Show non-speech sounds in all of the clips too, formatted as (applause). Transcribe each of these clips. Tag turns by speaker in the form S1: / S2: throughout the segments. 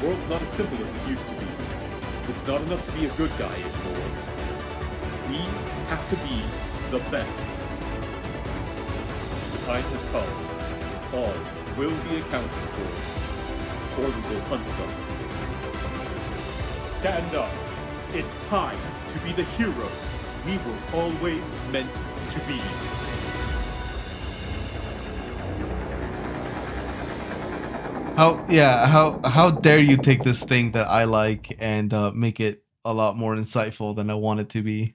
S1: The world's not as simple as it used to be. It's not enough to be a good guy anymore. We have to be the best. The time has come. All will be accounted for, or we will hunt them. Stand up. It's time to be the heroes we were always meant to be.
S2: Yeah, how how dare you take this thing that I like and uh, make it a lot more insightful than I want it to be?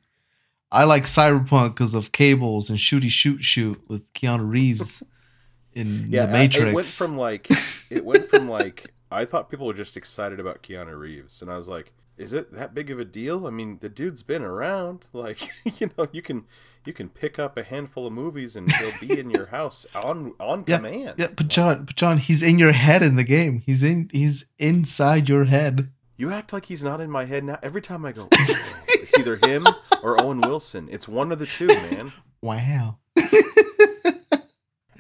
S2: I like Cyberpunk because of cables and shooty shoot shoot with Keanu Reeves (laughs) in
S3: Yeah,
S2: the
S3: I-
S2: Matrix.
S3: it went from like it went from like (laughs) I thought people were just excited about Keanu Reeves, and I was like, is it that big of a deal? I mean, the dude's been around. (laughs) Like, (laughs) you know, you can you can pick up a handful of movies and he'll be in your house (laughs) on on
S2: yeah,
S3: command.
S2: yeah, but John, but John, he's in your head in the game. He's in, he's inside your head.
S3: You act like he's not in my head now. Every time I go, oh, it's either him or Owen Wilson. It's one of the two, man.
S2: Wow.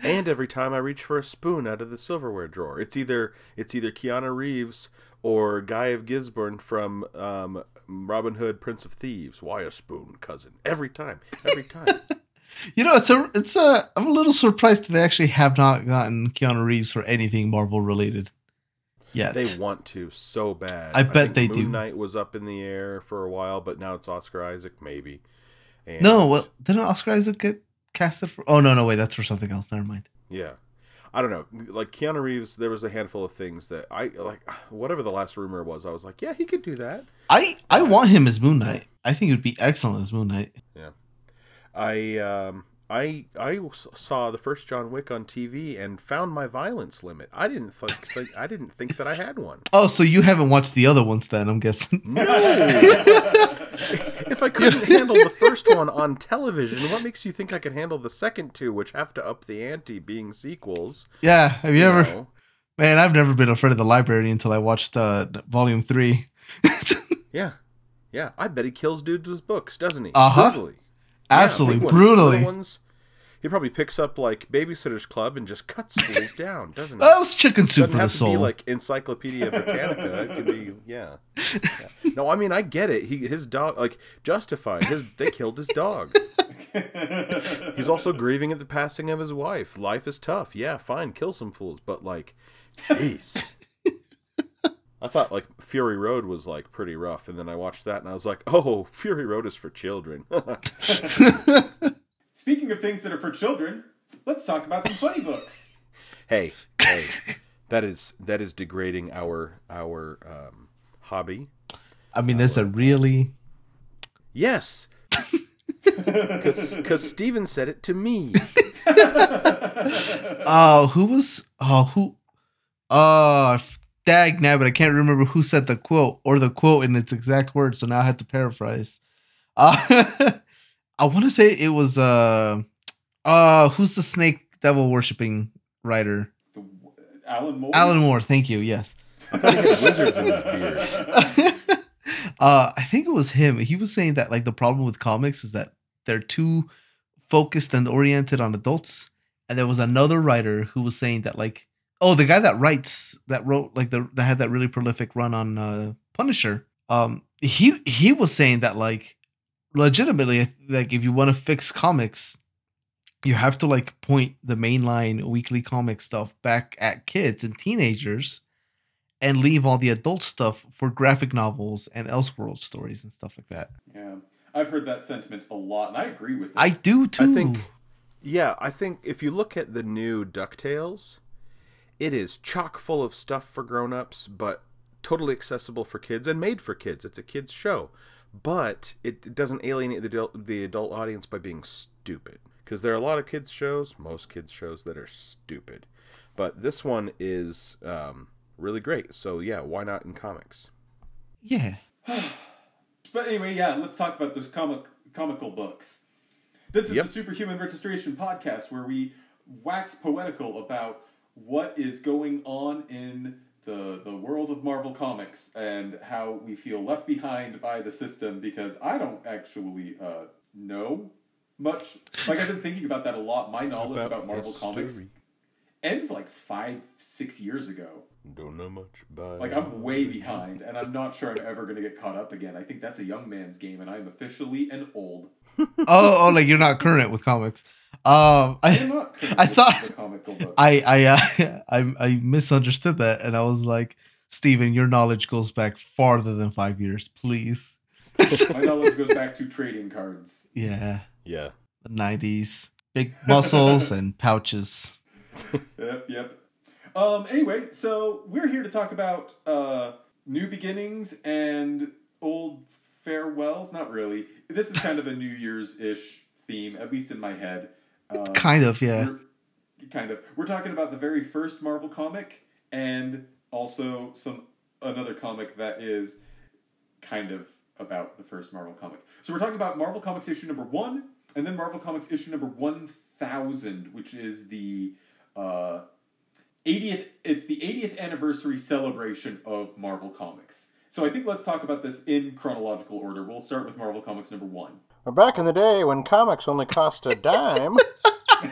S3: And every time I reach for a spoon out of the silverware drawer, it's either it's either Keanu Reeves or Guy of Gisborne from um, Robin Hood, Prince of Thieves. Why a spoon, cousin? Every time, every time. (laughs)
S2: You know, it's a, it's a. I'm a little surprised that they actually have not gotten Keanu Reeves for anything Marvel related yet.
S3: they want to so bad.
S2: I bet
S3: think
S2: they
S3: Moon
S2: do.
S3: Knight was up in the air for a while, but now it's Oscar Isaac, maybe. And,
S2: no, well, didn't Oscar Isaac get casted for? Oh no, no, wait, that's for something else. Never mind.
S3: Yeah. I don't know. Like Keanu Reeves, there was a handful of things that I like. Whatever the last rumor was, I was like, yeah, he could do that.
S2: I I want him as Moon Knight. I think it would be excellent as Moon Knight.
S3: Yeah, I um I I saw the first John Wick on TV and found my violence limit. I didn't think, I didn't think that I had one. (laughs)
S2: Oh, so you haven't watched the other ones then? I'm guessing.
S3: No. (laughs) if I couldn't handle the first one on television, what makes you think I could handle the second two, which have to up the ante, being sequels?
S2: yeah. Have you, ever?
S3: know?
S2: Man, I've never been afraid of the library until I watched uh, Volume Three. (laughs)
S3: Yeah, yeah. I bet he kills dudes with books, doesn't he?
S2: Uh-huh.
S3: Brutally.
S2: Absolutely
S3: big ones.
S2: brutally.
S3: Ones, he probably picks up like Babysitter's Club and just cuts (laughs) fools down, doesn't he?
S2: Oh, was chicken soup
S3: doesn't
S2: for the
S3: have to be
S2: soul.
S3: like Encyclopedia Britannica. it could be yeah. yeah. No, I mean I get it. He his dog like justified. His they killed his dog. (laughs) He's also grieving at the passing of his wife. Life is tough. Yeah, fine, kill some fools, but like, jeez. I thought like Fury Road was like pretty rough, and then I watched that and I was like, oh, Fury Road is for children. (laughs)
S1: Speaking of things that are for children, let's talk about some funny books.
S3: hey, hey, that is that is degrading our our um, hobby.
S2: I mean, is a really?
S3: Yes. Because Steven said it to me.
S2: Oh, (laughs) who was? Oh, who? Uh, dag nabbit. I can't remember who said the quote or the quote in its exact words. So now I have to paraphrase. Uh, (laughs) I want to say it was uh, uh, who's the snake devil worshipping writer?
S1: The, Alan Moore.
S2: Alan Moore. Thank you. Yes.
S3: I thought he had (laughs) wizards in his beard. (laughs)
S2: uh, I think it was him. He was saying that like the problem with comics is that they're too focused and oriented on adults. And there was another writer who was saying that like, oh, the guy that writes that wrote like the that had that really prolific run on uh, Punisher. Um, he he was saying that like, legitimately, like if you want to fix comics, you have to like point the mainline weekly comic stuff back at kids and teenagers and leave all the adult stuff for graphic novels and Elseworld stories and stuff like that.
S1: Yeah, I've heard that sentiment a lot, and I agree with it.
S2: I do too.
S3: I think, yeah, I think if you look at the new DuckTales, it is chock full of stuff for grown-ups, but totally accessible for kids and made for kids. It's a kids show, but it, it doesn't alienate the adult, the adult audience by being stupid. Because there are a lot of kids shows, most kids shows that are stupid, but this one is um, really great. So yeah, why not in comics?
S2: yeah. (sighs)
S1: But anyway, yeah, let's talk about those comic comical books. This is
S3: Yep.
S1: the Superhuman Registration podcast where we wax poetical about what is going on in the the world of Marvel Comics and how we feel left behind by the system because I don't actually uh, know much. Like I've been thinking about that a lot. My knowledge about, Marvel Comics ends like five, six years ago.
S3: Don't know much about.
S1: Like I'm way behind, and I'm not sure I'm ever going to get caught up again. I think that's a young man's game, and I'm officially an old. (laughs)
S2: oh, oh, like you're not current with comics. Um, I,
S1: I'm not current
S2: I
S1: with
S2: thought-
S1: the book.
S2: I, I, uh, (laughs) I, I misunderstood that, and I was like, Steven, your knowledge goes back farther than five years, please. (laughs)
S1: My knowledge goes back to trading cards.
S2: Yeah,
S3: Yeah.
S2: the '90s, big muscles and pouches. (laughs)
S1: Yep, yep. Um, anyway, so we're here to talk about uh, new beginnings and old farewells. Not really. This is kind of a New Year's ish theme, at least in my head. Um,
S2: Kind of, yeah.
S1: kind of. We're talking about the very first Marvel comic and also some another comic that is kind of about the first Marvel comic. So we're talking about Marvel Comics issue number one, and then Marvel Comics issue number one thousand, which is the uh, 80th. It's the 80th anniversary celebration of Marvel Comics. So I think let's talk about this in chronological order. We'll start with Marvel Comics number one.
S3: Well, back in the day when comics only cost a dime, they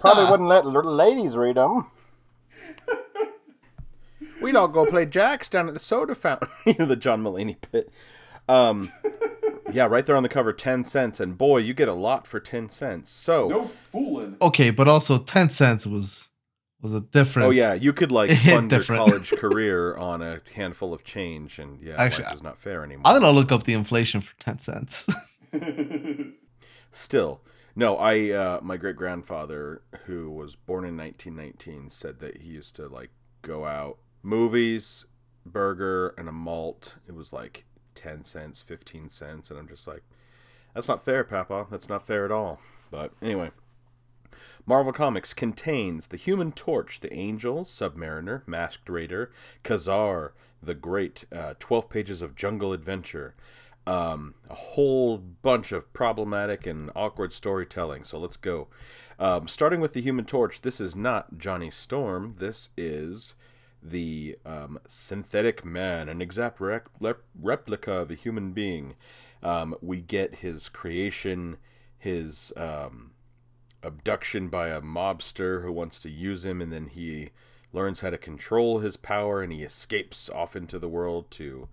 S3: probably (laughs) wouldn't let little ladies read them. We'd all go play jacks down at the soda fountain. (laughs) you know, the John Mulaney pit. Um, yeah, right there on the cover, 10 cents. And boy, you get a lot for 10 cents. So,
S1: No fooling.
S2: Okay, but also ten cents was was a different.
S3: oh, yeah, you could like (laughs) fund your college (laughs) career on a handful of change. And yeah,
S2: Actually,
S3: life is not fair anymore.
S2: I'm gonna look up the inflation for ten cents. (laughs)
S3: Still, no. I uh, my great grandfather, who was born in 1919, said that he used to like go out movies, burger, and a malt. It was like 10 cents, 15 cents, and I'm just like, that's not fair, Papa. That's not fair at all. But anyway. Marvel Comics contains the Human Torch, the Angel, Submariner, Masked Raider, Ka-Zar, the Great, uh, 12 pages of Jungle Adventure, um, a whole bunch of problematic and awkward storytelling. So let's go. Um, starting with the Human Torch, this is not Johnny Storm. This is the um, synthetic man, an exact rec- rep- replica of a human being. Um, we get his creation, his um, abduction by a mobster who wants to use him, and then he learns how to control his power, and he escapes off into the world to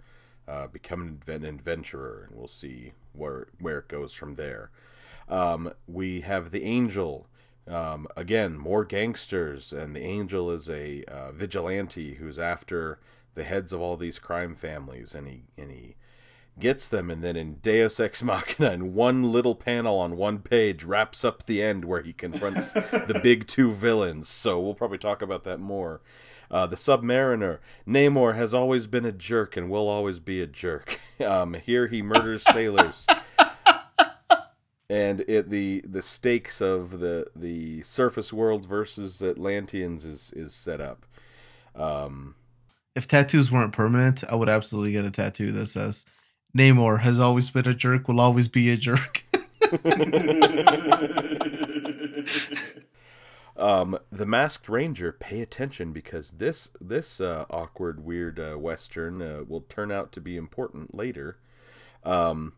S3: uh, become an adventurer, and we'll see where where it goes from there. Um, we have the angel. Um, again, more gangsters, and the angel is a uh, vigilante who's after the heads of all these crime families, and he and he gets them, and then in Deus Ex Machina, in one little panel on one page, wraps up the end where he confronts (laughs) the big two villains. So we'll probably talk about that more. Uh, the Submariner. Namor has always been a jerk and will always be a jerk. (laughs) Um, here he murders (laughs) sailors. And it the the stakes of the the surface world versus Atlanteans is is set up. Um,
S2: if tattoos weren't permanent, I would absolutely get a tattoo that says Namor has always been a jerk, will always be a jerk. (laughs)
S3: Um, the Masked Ranger, pay attention because this this uh, awkward, weird uh, western uh, will turn out to be important later. Um,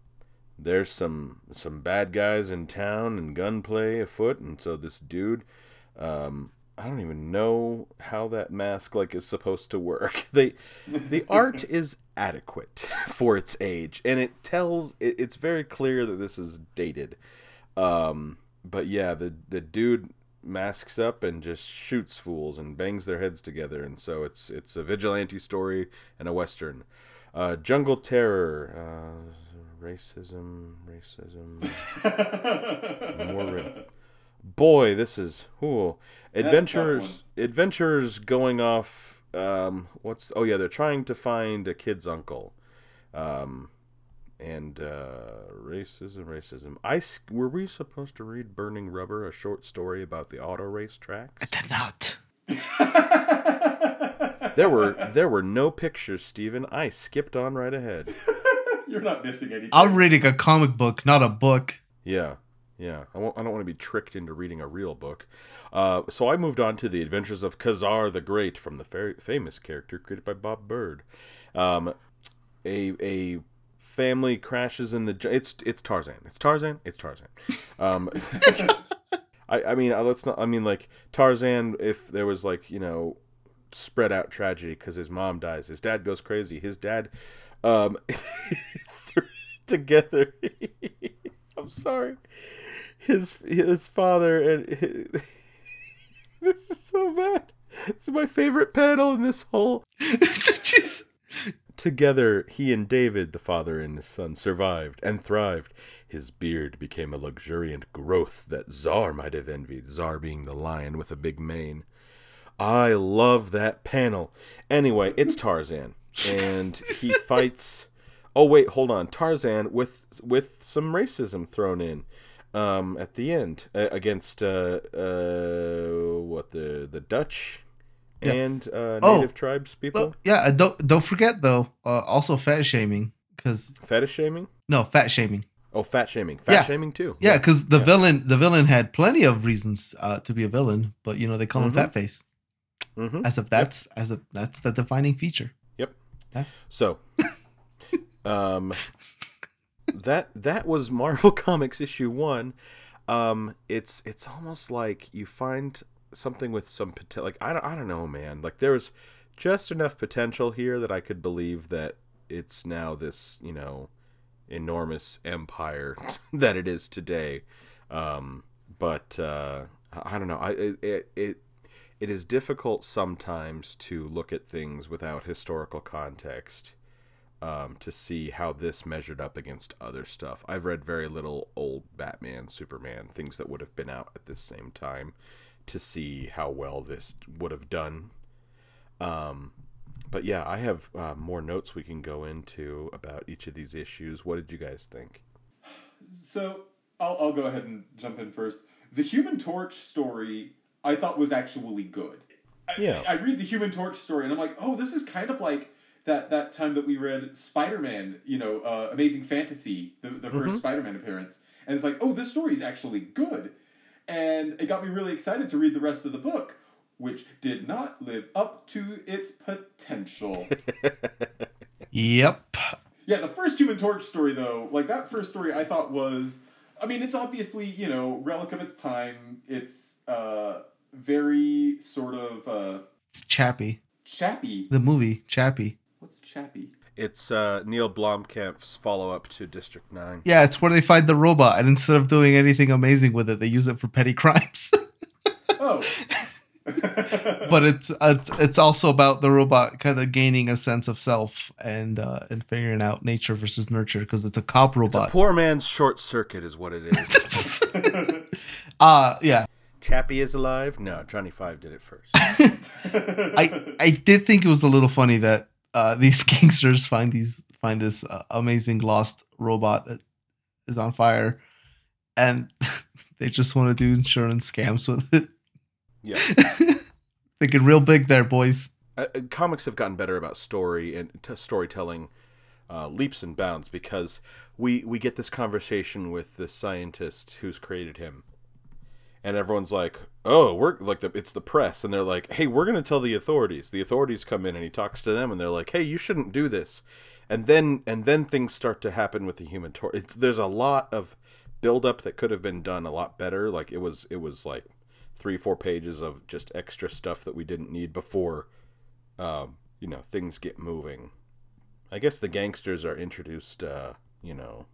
S3: there's some some bad guys in town and gunplay afoot, and so this dude, um, I don't even know how that mask like is supposed to work. (laughs) They the art (laughs) is adequate for its age, and it tells it, it's very clear that this is dated. Um, but yeah, the the dude masks up and just shoots fools and bangs their heads together, and so it's it's a vigilante story and a western. Uh, Jungle Terror, uh, racism, racism, (laughs) more. Ra- Boy, this is ooh.
S1: adventures. tough
S3: Adventurers, adventurers going off. Um, what's oh yeah, they're trying to find a kid's uncle. Um, and uh, racism, racism. I s- were we supposed to read Burning Rubber, a short story about the auto race tracks?
S2: Did not. (laughs)
S3: There were there were no pictures, Steven. I skipped on right ahead. (laughs)
S1: You're not missing anything.
S2: I'm reading a comic book, not a book.
S3: Yeah, yeah. I, I don't want to be tricked into reading a real book. Uh, so I moved on to the Adventures of Ka-Zar the Great from the fa- famous character created by Bob Byrd. Um, a a family crashes in the. It's it's Tarzan. It's Tarzan. It's Tarzan. Um, (laughs) I, I mean, uh, let's not. I mean, like Tarzan. If there was like you know, spread out tragedy because his mom dies, his dad goes crazy. His dad, um, (laughs) together. (laughs) I'm sorry. His his father and his, (laughs) this is so bad. It's my favorite panel in this whole. (laughs) Together, he and David, the father and his son, survived and thrived. His beard became a luxuriant growth that Zar might have envied, Zar being the lion with a big mane. I love that panel. Anyway, it's Tarzan, and he (laughs) fights. Oh wait, hold on, Tarzan with with some racism thrown in um, at the end uh, against uh, uh, what the the Dutch
S2: Yeah.
S3: and uh,
S2: Oh.
S3: native tribes people.
S2: Well, yeah, uh, don't don't forget though. Uh, also, fat shaming because
S3: Fetish shaming?
S2: no fat shaming.
S3: Oh, fat shaming. Fat
S2: Yeah.
S3: shaming too.
S2: Yeah, because the
S3: Yeah.
S2: villain the villain had plenty of reasons uh, to be a villain, but you know they call
S3: Mhm.
S2: him fat face
S3: hmm
S2: as if that's as if that's the defining feature. Yep.
S3: So, um, that that was Marvel (laughs) Comics issue one. Um, it's it's almost like you find something with some potential. Like I don't I don't know, man. Like there's just enough potential here that I could believe that it's now this you know enormous empire (laughs) that it is today. Um, but uh, I don't know. I it it it is difficult sometimes to look at things without historical context um, to see how this measured up against other stuff. I've read very little old Batman, Superman, things that would have been out at this same time to see how well this would have done. Um, but yeah, I have uh, more notes we can go into about each of these issues. What did you guys think?
S1: So I'll, I'll go ahead and jump in first. The Human Torch story I thought was actually good. I,
S3: Yeah.
S1: I read the Human Torch story and I'm like, oh, this is kind of like that that time that we read Spider Man, you know, uh, Amazing Fantasy, the the 1st Spider Man appearance, and it's like, oh, this story is actually good, and it got me really excited to read the rest of the book, which did not live up to its potential. (laughs)
S2: Yep.
S1: Yeah, the first Human Torch story, though, like that first story, I thought was, I mean, it's obviously you know relic of its time. It's uh very sort of uh
S2: It's Chappie.
S1: chappy.
S2: The movie Chappie.
S1: What's chappy?
S3: It's uh, Neil Blomkamp's follow up to District 9.
S2: Yeah, it's where they find the robot, and instead of doing anything amazing with it, they use it for petty crimes. (laughs)
S1: Oh. (laughs)
S2: but it's it's it's also about the robot kind of gaining a sense of self and uh, and figuring out nature versus nurture because it's a cop
S3: It's a
S2: robot.
S3: poor man's short circuit, is what it is. (laughs)
S2: uh yeah.
S3: Chappie is alive? No, Johnny Five did it first.
S2: I I did think it was a little funny that uh, (laughs) these gangsters find these find this uh, amazing lost robot that is on fire, and (laughs) they just want to do insurance scams with it.
S3: Yeah. (laughs)
S2: Thinking real big there, boys.
S3: uh, uh, comics have gotten better about story and t- storytelling uh, leaps and bounds because we we get this conversation with the scientist who's created him and everyone's like oh we're like the, it's the press and they're like hey we're going to tell the authorities the authorities come in and he talks to them and they're like hey you shouldn't do this and then and then things start to happen with the human torch there's a lot of buildup that could have been done a lot better like it was it was like three four pages of just extra stuff that we didn't need before um, you know, things get moving. I guess the gangsters are introduced, uh, you know,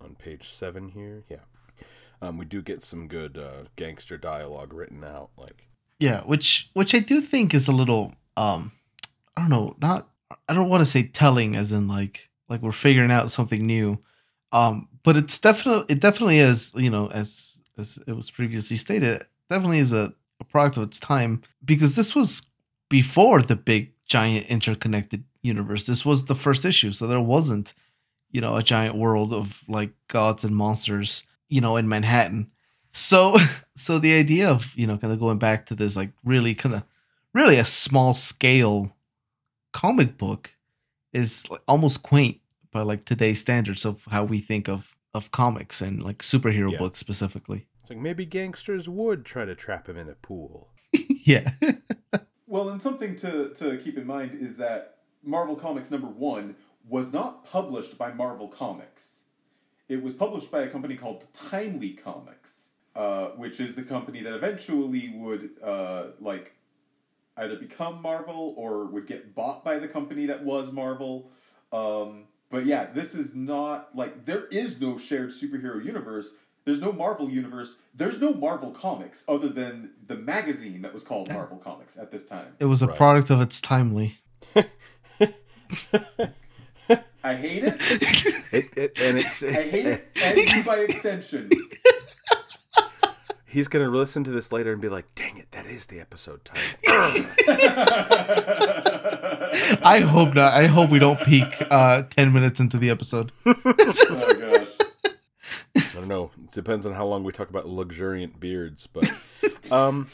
S3: on page seven here. Yeah. Um, we do get some good uh, gangster dialogue written out. Like,
S2: Yeah, which which I do think is a little um I don't know, not I don't want to say telling as in like like we're figuring out something new. Um but it's definitely it definitely is, you know, as as it was previously stated, definitely is a, a product of its time because this was before the big giant interconnected universe. This was the first issue, so there wasn't, you know, a giant world of like gods and monsters, you know, in Manhattan. So (laughs) so the idea of, you know, kind of going back to this like really kind of really a small scale comic book is like almost quaint by like today's standards of how we think of of comics and like superhero
S3: Yeah.
S2: books specifically.
S3: it's like maybe gangsters would try to trap him in a pool. (laughs)
S2: yeah. (laughs)
S1: Well, and something to, to keep in mind is that Marvel Comics number one was not published by Marvel Comics. It was published by a company called Timely Comics. uh, which is the company that eventually would uh, like either become Marvel or would get bought by the company that was Marvel. Um, but yeah, this is not like there is no shared superhero universe. There's no Marvel universe. There's no Marvel comics other than the magazine that was called Marvel Comics at this time.
S2: It was a
S3: Right.
S2: product of its timely. (laughs)
S1: I hate it. (laughs)
S3: It, it, and it's
S1: I hate it, and you by extension.
S3: he's gonna listen to this later and be like, "Dang it, that is the episode title."
S2: I hope not. I hope we don't peak uh, 10 minutes into the episode. (laughs)
S1: Oh gosh.
S3: I don't know. It depends on how long we talk about luxuriant beards, but um,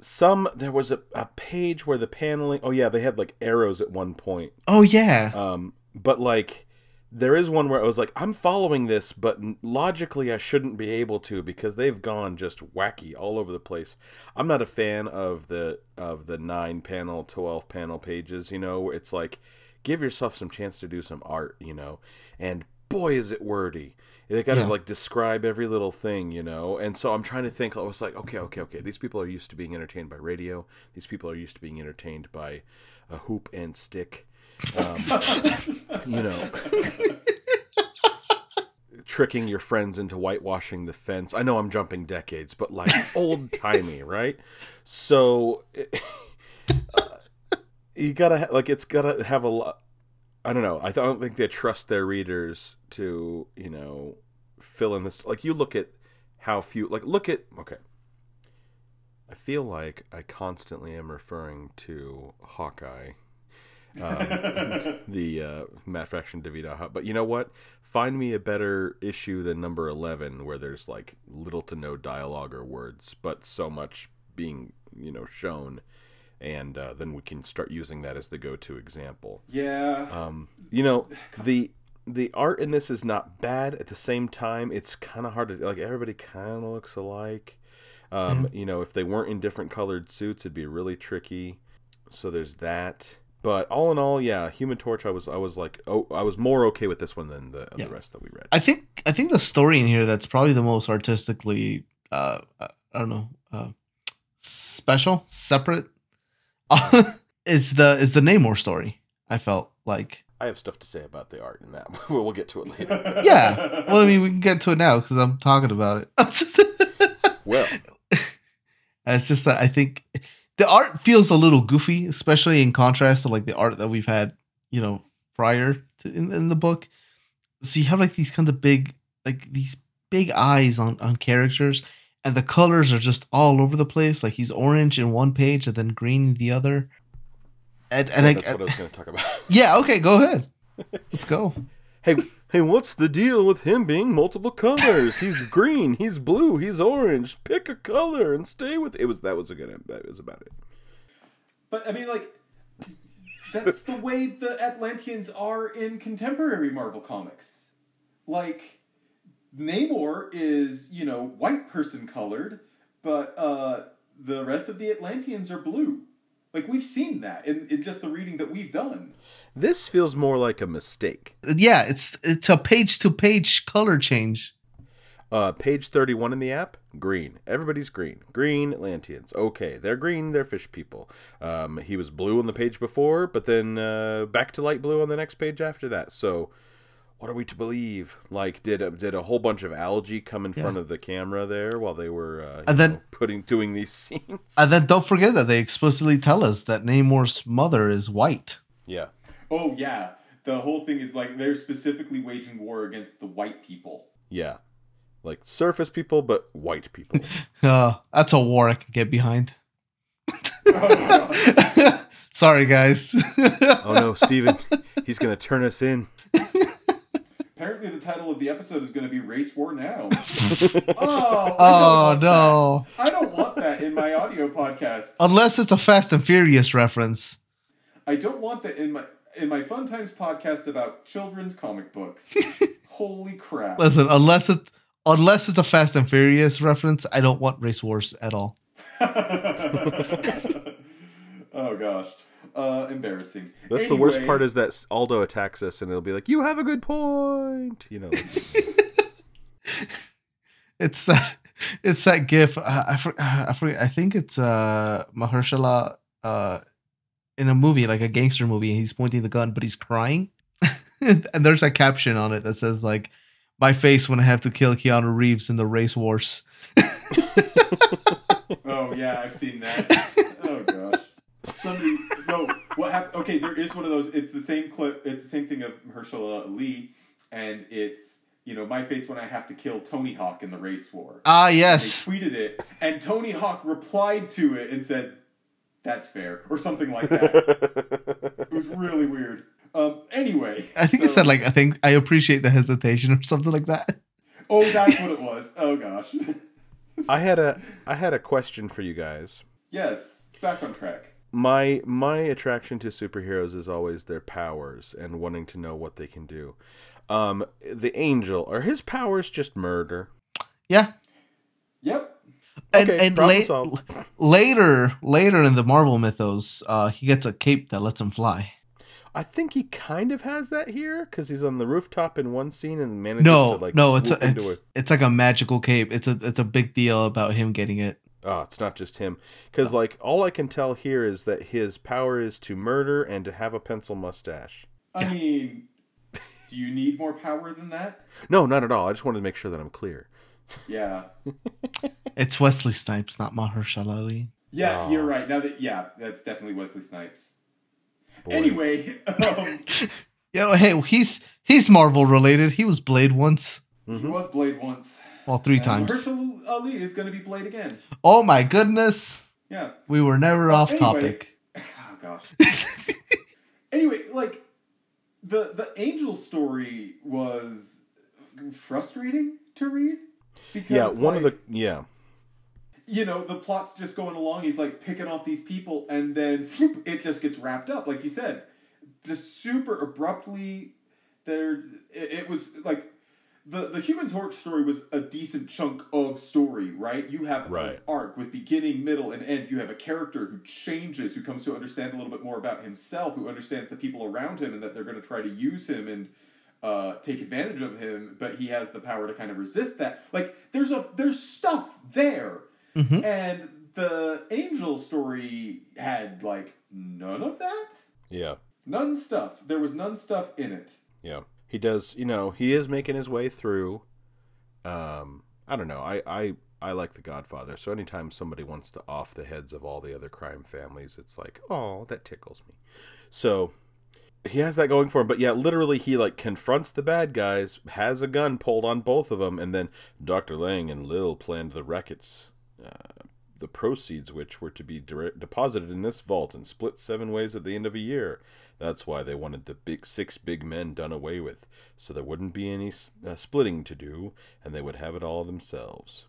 S3: some there was a, a page where the paneling. Oh yeah, they had like arrows at one point.
S2: Oh, yeah.
S3: Um, but like there is one where I was like, I'm following this, but logically I shouldn't be able to because they've gone just wacky all over the place. I'm not a fan of the of the nine panel, twelve panel pages. You know, it's like, give yourself some chance to do some art. You know, and boy is it wordy. They got to
S2: Yeah.
S3: like describe every little thing, you know. And so I'm trying to think. I was like, okay, okay, okay. These people are used to being entertained by radio. These people are used to being entertained by a hoop and stick. Um, (laughs) you know, tricking your friends into whitewashing the fence. I know I'm jumping decades, but like old timey, (laughs) right? So (laughs) you gotta like it's gotta have a lot. I don't know. I don't think they trust their readers to you know fill in this. Like you look at how few. Like look at okay. I feel like I constantly am referring to Hawkeye um, (laughs) the uh, Matt Fraction Hut. But you know what? Find me a better issue than number 11 where there's like little to no dialogue or words, but so much being, you know, shown. And uh, then we can start using that as the go to example.
S1: Yeah.
S3: Um, you know, (sighs) the the art in this is not bad. At the same time, it's kind of hard to like. Everybody kind of looks alike. Um, You know, if they weren't in different colored suits, it'd be really tricky. So there's that. But all in all, yeah, Human Torch. I was I was like, oh, I was more okay with this one than the,
S2: Yeah.
S3: the rest that we read.
S2: I think I think the story in here that's probably the most artistically uh uh, I don't know uh special separate (laughs) is the is the Namor story. I felt like
S3: I have stuff to say about the art in that. (laughs) we'll get to it later. (laughs)
S2: yeah. Well, I mean, we can get to it now because I'm talking about it.
S3: Well,
S2: it's just that I think the art feels a little goofy, especially in contrast to like the art that we've had, you know, prior to in, in the book. So you have like these kinds of big, like these big eyes on on characters, and the colors are just all over the place. Like he's orange in one page and then green in the other. And and
S3: yeah,
S2: I,
S3: that's what I was going to talk about.
S2: yeah, okay, go ahead. Let's go. (laughs)
S3: Hey, hey, what's the deal with him being multiple colors? He's green, he's blue, he's orange. Pick a color and stay with it. Was that was a good that was about it.
S1: But I mean, like, that's the way the Atlanteans are in contemporary Marvel comics. Like, Namor is, you know, white person colored, but uh, the rest of the Atlanteans are blue. Like, we've seen that in, in just the reading that we've done.
S3: This feels more like a mistake.
S2: Yeah, it's it's a page to page color change.
S3: Uh, page 31 in the app, green. Everybody's green. Green Atlanteans. Okay, they're green, they're fish people. Um, he was blue on the page before, but then uh, back to light blue on the next page after that. So, what are we to believe? Like, did a, did a whole bunch of algae come in
S2: Yeah.
S3: front of the camera there while they were uh,
S2: And then-
S3: know, putting doing these (laughs) scenes?
S2: And then don't forget that they explicitly tell us that Namor's mother is white.
S3: yeah.
S1: Oh, yeah. The whole thing is like they're specifically waging war against the white people.
S3: Yeah. Like surface people, but white people. (laughs)
S2: Uh, that's a war I can get behind. (laughs) Sorry, guys.
S3: oh no, Steven, he's going to turn us in.
S1: Apparently, the title of the episode is going to be Race War Now. (laughs) oh,
S2: oh
S1: want
S2: no!
S1: that. I don't want that in my audio podcast.
S2: Unless it's a Fast and Furious reference.
S1: I don't want that in my in my Fun Times podcast about children's comic books. (laughs) Holy crap!
S2: Listen, unless it unless it's a Fast and Furious reference, I don't want race wars at all. (laughs)
S1: oh gosh, uh, embarrassing.
S3: That's the worst part is that Aldo attacks us and it'll be like, "You have a good point." You know. (laughs)
S2: It's that it's that gif. Uh, I for, I forget. I think it's uh Mahershala uh in a movie like a gangster movie. And he's pointing the gun, but he's crying, (laughs) and there's a caption on it that says like, "My face when I have to kill Keanu Reeves in the race wars." (laughs)
S1: Oh yeah, I've seen that. Oh gosh. Somebody no. What happened? Okay, there is one of those. It's the same clip. It's the same thing of Herschel Lee, and it's you know my face when I have to kill Tony Hawk in the race war.
S2: Ah,
S1: They
S2: yes.
S1: tweeted it, and Tony Hawk replied to it and said, "That's fair" or something like that. (laughs) it was really weird. Um. Anyway,
S2: I think it said like I think I appreciate the hesitation or something like that.
S1: Oh, that's what (laughs) it was. Oh gosh.
S3: I had a I had a question for you guys.
S1: yes. Back on track.
S3: My my attraction to superheroes is always their powers and wanting to know what they can do. Um, the angel are his powers just murder?
S2: Yeah.
S1: Yep.
S2: And,
S3: Okay,
S2: and la- (laughs) later, later in the Marvel mythos, uh, he gets a cape that lets him fly.
S3: I think he kind of has that here because he's on the rooftop in one scene and manages
S2: No,
S3: to like
S2: no, it's a,
S3: into
S2: it's it's like a magical cape. It's a it's a big deal about him getting it.
S3: Oh, it's not just him. Because, like, all I can tell here is that his power is to murder and to have a pencil mustache.
S1: I mean, do you need more power than that?
S3: No, not at all. I just wanted to make sure that I'm clear.
S1: Yeah. (laughs)
S2: It's Wesley Snipes, not Mahershala Ali.
S1: Yeah,
S3: Aw.
S1: you're right. Now that yeah, that's definitely Wesley Snipes.
S3: Boy.
S1: Anyway, um, (laughs)
S2: Yo, hey, he's he's Marvel related. He was Blade once,
S1: he
S3: Mhm.
S1: was Blade once.
S2: well, three
S1: And
S2: times.
S1: Herschel Ali is going to be Blade again.
S2: Oh my goodness,
S1: Yeah.
S2: we were never off
S1: anyway.
S2: topic. (laughs)
S1: Oh gosh. anyway, like the the angel story was frustrating to read because
S3: Yeah, one of the. Yeah.
S1: you know the plot's just going along. He's like picking off these people, and then floop, it just gets wrapped up, like you said, just super abruptly. There, it, it was like the the Human Torch story was a decent chunk of story, right? You have an arc with beginning, middle, and end. You have a character who changes, who comes to understand a little bit more about himself, who understands the people around him, and that they're going to try to use him and uh, take advantage of him. But he has the power to kind of resist that. Like there's a there's stuff there,
S2: Mhm.
S1: and the angel story had like none of that.
S3: Yeah.
S1: None stuff. There was none stuff in it.
S3: Yeah. He does, you know, he is making his way through. Um, I don't know. I, I, I like The Godfather. So anytime somebody wants to off the heads of all the other crime families, it's like, oh, that tickles me. So he has that going for him. But yeah, literally, he like confronts the bad guys, has a gun pulled on both of them, and then Dr. Lang and Lil planned the rackets. Uh, the proceeds, which were to be dire- deposited in this vault and split seven ways at the end of a year. That's why they wanted the big six big men done away with, so there wouldn't be any uh, splitting to do, and they would have it all themselves.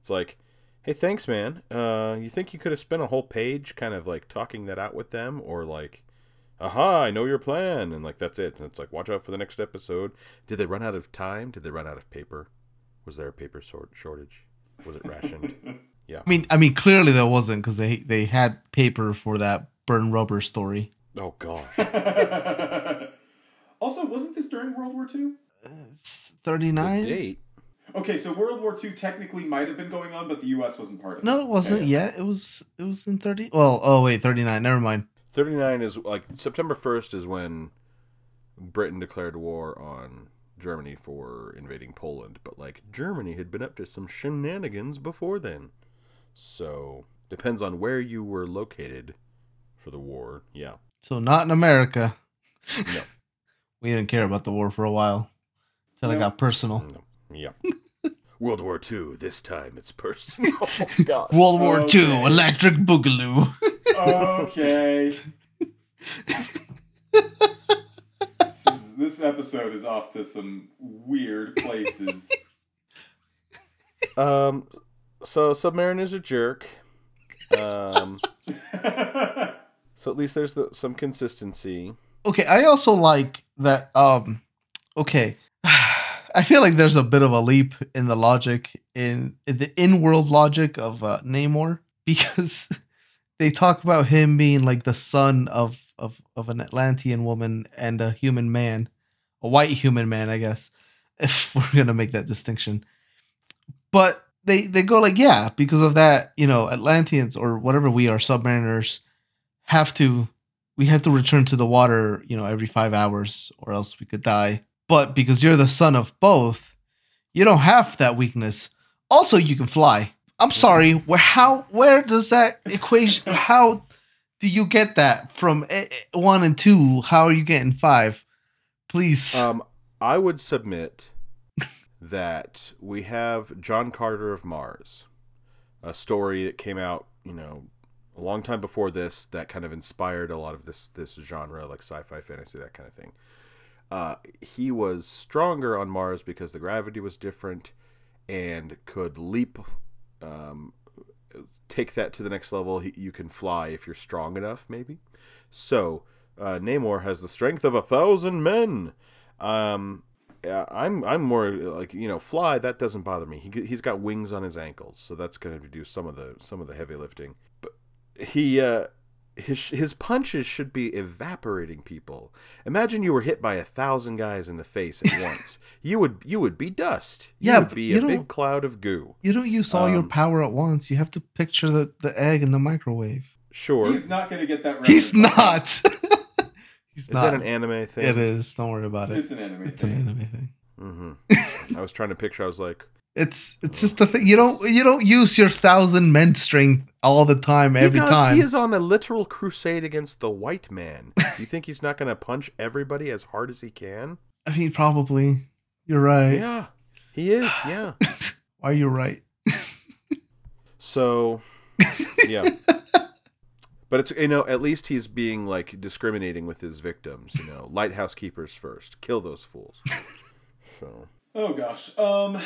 S3: It's like, hey, thanks, man. Uh, you think you could have spent a whole page kind of like talking that out with them, or like, aha, I know your plan, and like that's it. And it's like, watch out for the next episode. Did they run out of time? Did they run out of paper? Was there a paper sort- shortage? Was it rationed? (laughs) Yeah.
S2: I mean, I mean, clearly there wasn't because they they had paper for that burn rubber story.
S3: oh gosh. (laughs)
S1: also, wasn't this during World War II?
S2: Uh, thirty
S3: The date.
S1: Okay, so World War II technically might have been going on, but the U.S. wasn't part of it.
S2: No, it wasn't
S1: Okay.
S2: yet. It was it was in thirty. Well, oh wait, thirty nine. Never mind.
S3: 39 is like September 1st is when Britain declared war on Germany for invading Poland, but like Germany had been up to some shenanigans before then. So, depends on where you were located for the war. Yeah.
S2: So not in America.
S3: No. (laughs)
S2: we didn't care about the war for a while till it
S1: No.
S2: got personal.
S3: No. Yeah. (laughs) World War II, this time it's personal. (laughs) Oh, God.
S2: World War oh, Two,
S1: Okay.
S2: Electric Boogaloo.
S1: Okay. this, is, this episode is off to some weird places.
S3: Um, so Submariner's a jerk. Um, so at least there's the, some consistency.
S2: okay, I also like that. Um, okay, (sighs) I feel like there's a bit of a leap in the logic in, in the in-world logic of uh, Namor because (laughs) they talk about him being like the son of of of an Atlantean woman and a human man, a white human man, I guess, (laughs) if we're gonna make that distinction. But they they go like, yeah, because of that, you know, Atlanteans or whatever we are, submariners, have to we have to return to the water, you know, every five hours, or else we could die. But because you're the son of both, you don't have that weakness. Also, you can fly. I'm sorry. Where how where does that equation? How do you get that from eh, eh, one and two? How are you getting five? Please.
S3: Um, I would submit that we have John Carter of Mars, a story that came out, you know, a long time before this that kind of inspired a lot of this this genre, like sci-fi, fantasy, that kind of thing. Uh, he was stronger on Mars because the gravity was different and could leap, um, take that to the next level. You can fly if you're strong enough, maybe. So uh, Namor has the strength of a thousand men. Um, I'm I'm more like you know fly that doesn't bother me. He he's got wings on his ankles, so that's going to do some of the some of the heavy lifting. But he uh, his his punches should be evaporating people. Imagine you were hit by a thousand guys in the face at (laughs) once. you would you would be dust. You
S2: Yeah,
S3: would be
S2: you
S3: a big cloud of goo.
S2: you don't use all your
S3: um,
S2: power at once. You have to picture the, the egg in the microwave.
S3: Sure,
S1: He's not going to get that. Right.
S2: He's
S1: reference.
S2: not. (laughs) He's
S3: is
S2: not.
S3: that an anime thing?
S2: It is. Don't worry about it.
S1: It's an anime
S2: It's an anime thing.
S3: Mm-hmm. I was trying to picture. I was like,
S2: It's it's oh, just the thing. You don't you don't use your thousand men strength all the time every
S3: because
S2: time.
S3: he is on a literal crusade against the white man. Do you think he's not going to punch everybody as hard as he can?
S2: I mean, probably. You're right.
S3: Yeah, he is. Yeah. (laughs)
S2: Why are you're right.
S3: So, yeah. But it's you know at least he's being like discriminating with his victims. You know, lighthouse keepers first, kill those fools. So
S1: Oh gosh. Um.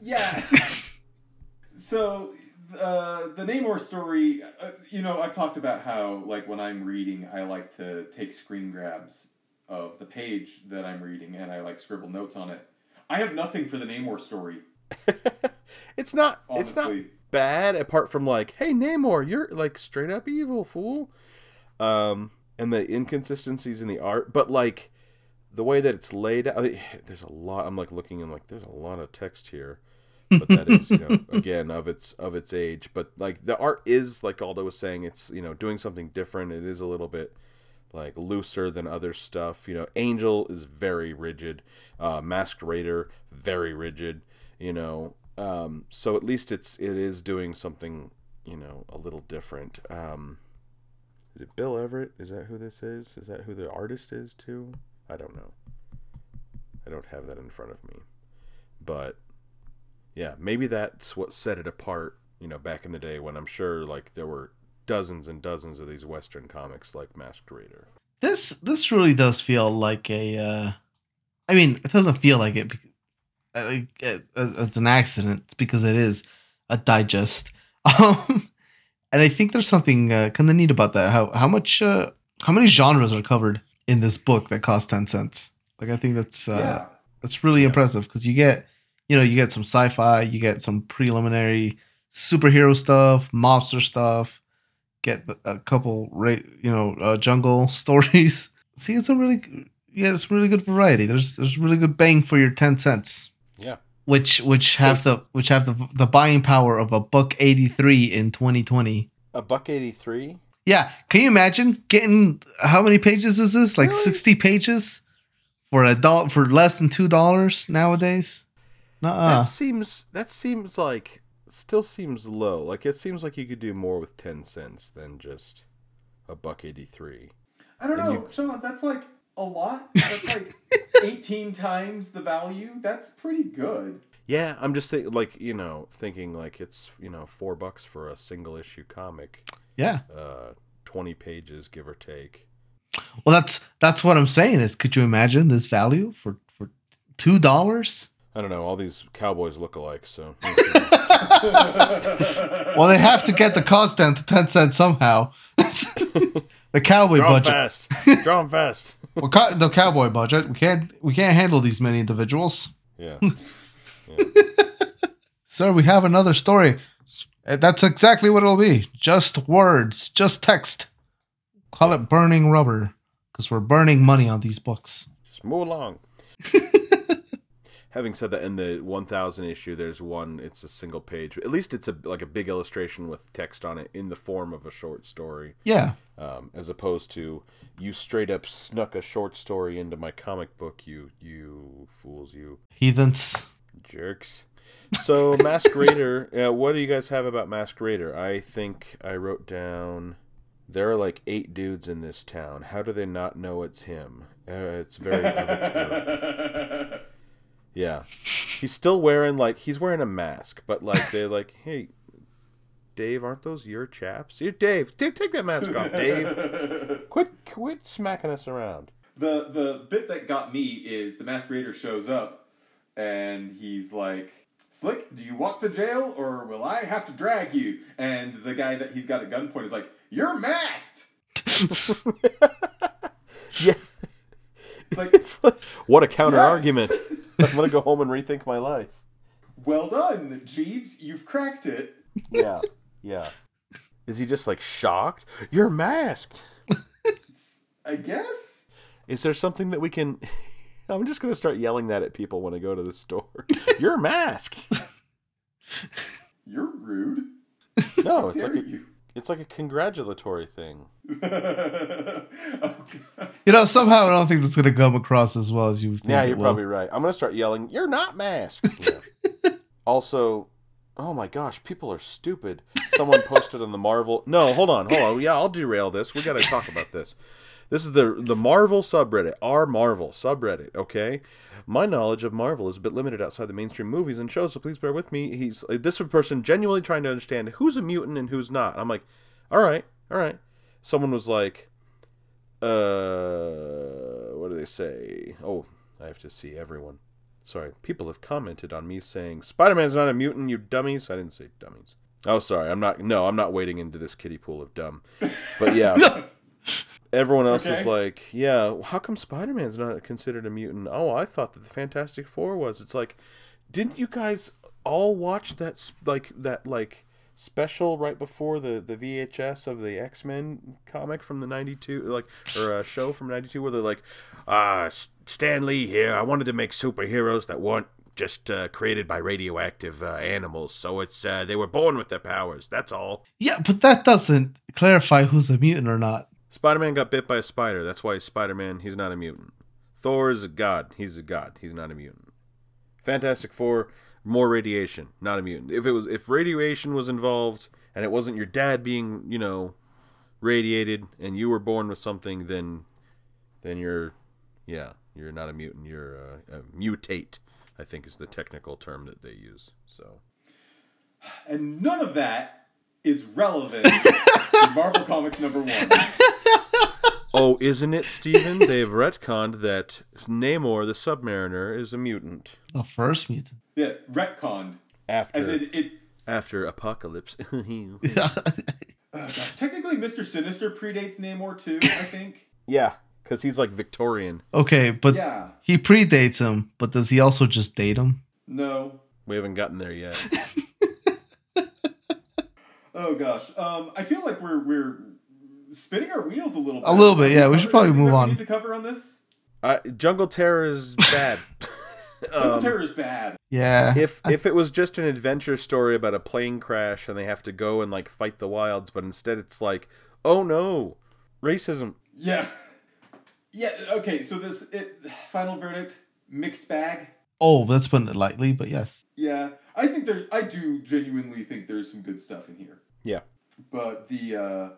S1: Yeah. (laughs) so, uh, the Namor story. Uh, you know, I've talked about how, like, when I'm reading, I like to take screen grabs of the page that I'm reading, and I like scribble notes on it. I have nothing for the Namor story. (laughs)
S3: it's not it's not bad apart from like, hey Namor, you're like straight up evil fool. Um, and the inconsistencies in the art, but like the way that it's laid out. I mean, there's a lot. I'm like looking and like there's a lot of text here. but that is you know (laughs) again of its of its age but like the art is like aldo was saying it's you know doing something different it is a little bit like looser than other stuff you know angel is very rigid uh masked raider very rigid you know um so at least it's it is doing something you know a little different um is it bill everett is that who this is is that who the artist is too i don't know i don't have that in front of me but yeah, maybe that's what set it apart, you know, back in the day when I'm sure like there were dozens and dozens of these western comics like Masked Raider.
S2: This this really does feel like a. Uh, I mean, it doesn't feel like it. uh, Like it's an accident it's because it is a digest. (laughs) Um, and I think there's something uh, kind of neat about that. How how much uh, how many genres are covered in this book that cost ten cents? Like I think that's uh,
S1: yeah.
S2: that's really
S3: Yeah.
S2: impressive because you get you know you get some sci-fi, you get some preliminary superhero stuff, mobster stuff, get a couple you know uh, jungle (laughs) stories. See, it's a really yeah, it's really good variety. There's there's really good bang for your ten cents.
S3: Yeah.
S2: Which which have the which have the the buying power of a buck eighty three in twenty twenty.
S3: A buck eighty three.
S2: Yeah, can you imagine getting how many pages is this? Like
S3: Really?
S2: sixty pages for a dollar for less than two dollars nowadays. Nuh-uh.
S3: That seems that seems like still seems low. Like it seems like you could do more with ten cents than just a buck eighty three.
S1: I don't
S3: And
S1: know,
S3: you-
S1: Sean. That's like a lot. (laughs) That's like 18 times the value. That's pretty good.
S3: Yeah, I'm just think, like you know thinking like it's you know four bucks for a single issue comic,
S2: yeah.
S3: uh, twenty pages give or take.
S2: Well, that's that's what I'm saying. Is could you imagine this value for for two dollars?
S3: I don't know. All these cowboys look alike, so (laughs)
S2: Well, they have to get the cost down to ten cents somehow. (laughs) the cowboy
S3: draw
S2: budget.
S3: fast. Draw them fast. (laughs)
S2: Well, co- the cowboy budget. We can't we can't handle these many individuals.
S3: Yeah.
S2: Sir, we have another story. Uh, That's exactly what it'll be. Just words, just text. Call it burning rubber because we're burning money on these books.
S3: Just move along. (laughs) Having said that, in the 1000 issue, there's one. It's a single page. At least it's a like a big illustration with text on it in the form of a short story,
S2: Yeah.
S3: um, as opposed to you straight up snuck a short story into my comic book. You you fools, you
S2: Heathens.
S3: jerks. So Masked Raider, uh, what do you guys have about Masked Raider? I think I wrote down. There are like eight dudes in this town. How do they not know it's him? Uh, it's very (laughs) its. Yeah. He's still wearing like he's wearing a mask, but like they're like, "Hey, Dave, aren't those your chaps? You Dave, Dave, take that mask off, Dave. (laughs) Quit quit smacking us around."
S1: The the bit that got me is the masked raider shows up and he's like, Slick, do you walk to jail or will I have to drag you? And the guy that he's got at gunpoint is like, You're masked! (laughs)
S3: Yeah.
S1: It's like,
S3: It's like, what a counter argument. (laughs) I'm going to go home and rethink my life.
S1: Well done, Jeeves, you've cracked it.
S3: Yeah. Yeah. Is he just like shocked? You're masked. (laughs)
S1: I guess?
S3: Is there something that we can I'm just going to start yelling that at people when I go to the store. (laughs) You're masked. (laughs)
S1: You're rude.
S3: No, it's like a,
S1: you?
S3: it's like a congratulatory thing. (laughs)
S1: oh,
S2: You know, somehow I don't think that's going to come across as well as you think
S3: Yeah, you're
S2: will.
S3: probably right. I'm gonna start yelling, "You're not masked." Yeah. also, oh my gosh, people are stupid. Someone posted on the Marvel. No, hold on, hold on. Yeah, I'll derail this. We gotta talk about this. This is the the Marvel subreddit, our Marvel subreddit. Okay, my knowledge of Marvel is a bit limited outside the mainstream movies and shows, so please bear with me. He's this person genuinely trying to understand who's a mutant and who's not. I'm like, all right, all right. Someone was like, uh, what do they say? Oh, I have to see everyone. Sorry, people have commented on me saying Spider-Man's not a mutant, you dummies. I didn't say dummies. Oh, sorry, I'm not. No, I'm not wading into this kiddie pool of dumb. But yeah, (laughs) everyone else is like, yeah. How come Spider-Man's not considered a mutant? Oh, I thought that the Fantastic Four was. It's like, didn't you guys all watch that like that like special right before the the VHS of the X Men comic from the '92, like or a show from '92 where they're like, ah, S- Stan Lee here. I wanted to make superheroes that weren't just uh, created by radioactive uh, animals, so it's uh, they were born with their powers. That's all.
S2: Yeah, but that doesn't clarify who's a mutant or not.
S3: Spider Man got bit by a spider. That's why he's Spider Man. He's not a mutant. Thor is a god. He's a god. He's not a mutant. Fantastic Four, more radiation, not a mutant. If it was if radiation was involved and it wasn't your dad being, you know, radiated and you were born with something, then then you're yeah, you're not a mutant. You're a, a mutate. I think is the technical term that they use. So
S1: And none of that is relevant (laughs) to Marvel Comics number one.
S3: Oh, isn't it, Steven? They've retconned that Namor the Submariner is a mutant.
S2: The first mutant.
S1: Yeah, retconned.
S3: After
S1: As in, it.
S3: after Apocalypse. (laughs) (laughs)
S1: Uh, gosh, technically, Mr. Sinister predates Namor too, I think.
S3: yeah, because he's like Victorian.
S2: okay, but
S1: Yeah.
S2: he predates him, but does he also just date him?
S1: No.
S3: We haven't gotten there yet. (laughs)
S1: Oh gosh. Um, I feel like we're we're spinning our wheels a little bit.
S2: A little bit, yeah, we should probably move on.
S1: We need to cover on this.
S3: uh, Jungle Terror is (laughs) bad.
S1: Jungle
S3: Um,
S1: Terror is bad.
S2: Yeah.
S3: if if it was just an adventure story about a plane crash and they have to go and like fight the wilds, but instead it's like, oh no, racism.
S1: Yeah. (laughs) Yeah. Okay. So this it, final verdict mixed bag.
S2: oh, that's putting it lightly, but yes.
S1: Yeah, I think there's. I do genuinely think there's some good stuff in here.
S3: Yeah.
S1: But the uh,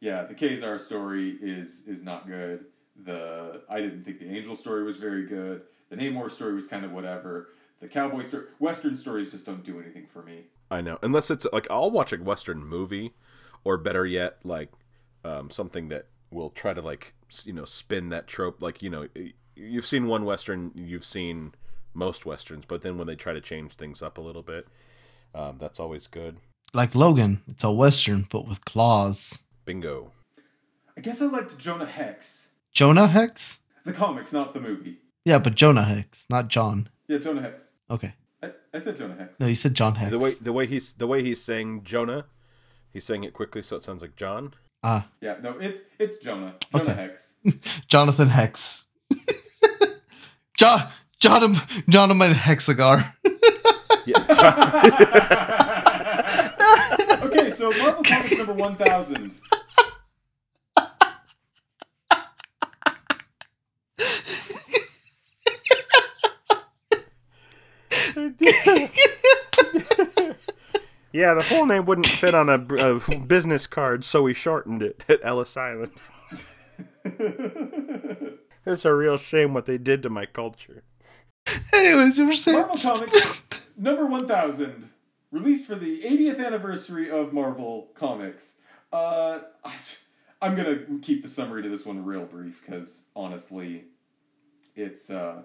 S1: yeah, the Ka-Zar story is is not good. The I didn't think the Angel story was very good. The Namor story was kind of whatever. The cowboy story, Western stories just don't do anything for me.
S3: I know. Unless it's like I'll watch a western movie, or better yet, like um, something that will try to like you know spin that trope. Like you know, you've seen one western, you've seen most westerns, but then when they try to change things up a little bit, um, that's always good.
S2: Like Logan, it's a western, but with claws.
S3: Bingo.
S1: I guess I liked Jonah Hex,
S2: Jonah Hex?
S1: the comics, not the movie.
S2: Yeah, but Jonah Hex, not John.
S1: Yeah, Jonah Hex.
S2: Okay.
S1: I, I said Jonah Hex.
S2: No, you said John Hex.
S3: The way the way he's the way he's saying Jonah, he's saying it quickly so it sounds like John.
S2: Ah,
S1: Yeah, no, it's it's Jonah. Jonah
S2: Okay.
S1: Hex. (laughs)
S2: Jonathan Hex. (laughs) John John John my Hexagar. (laughs)
S1: okay, so Marvel Comics number one thousand. (laughs)
S3: yeah, the whole name wouldn't fit on a, a business card, so we shortened it at Ellis Island. (laughs) it's a real shame what they did to my culture.
S2: Anyways, you were saying
S1: Marvel Comics number 1000, released for the 80th anniversary of Marvel Comics. Uh, I'm gonna keep the summary to this one real brief because honestly, it's uh,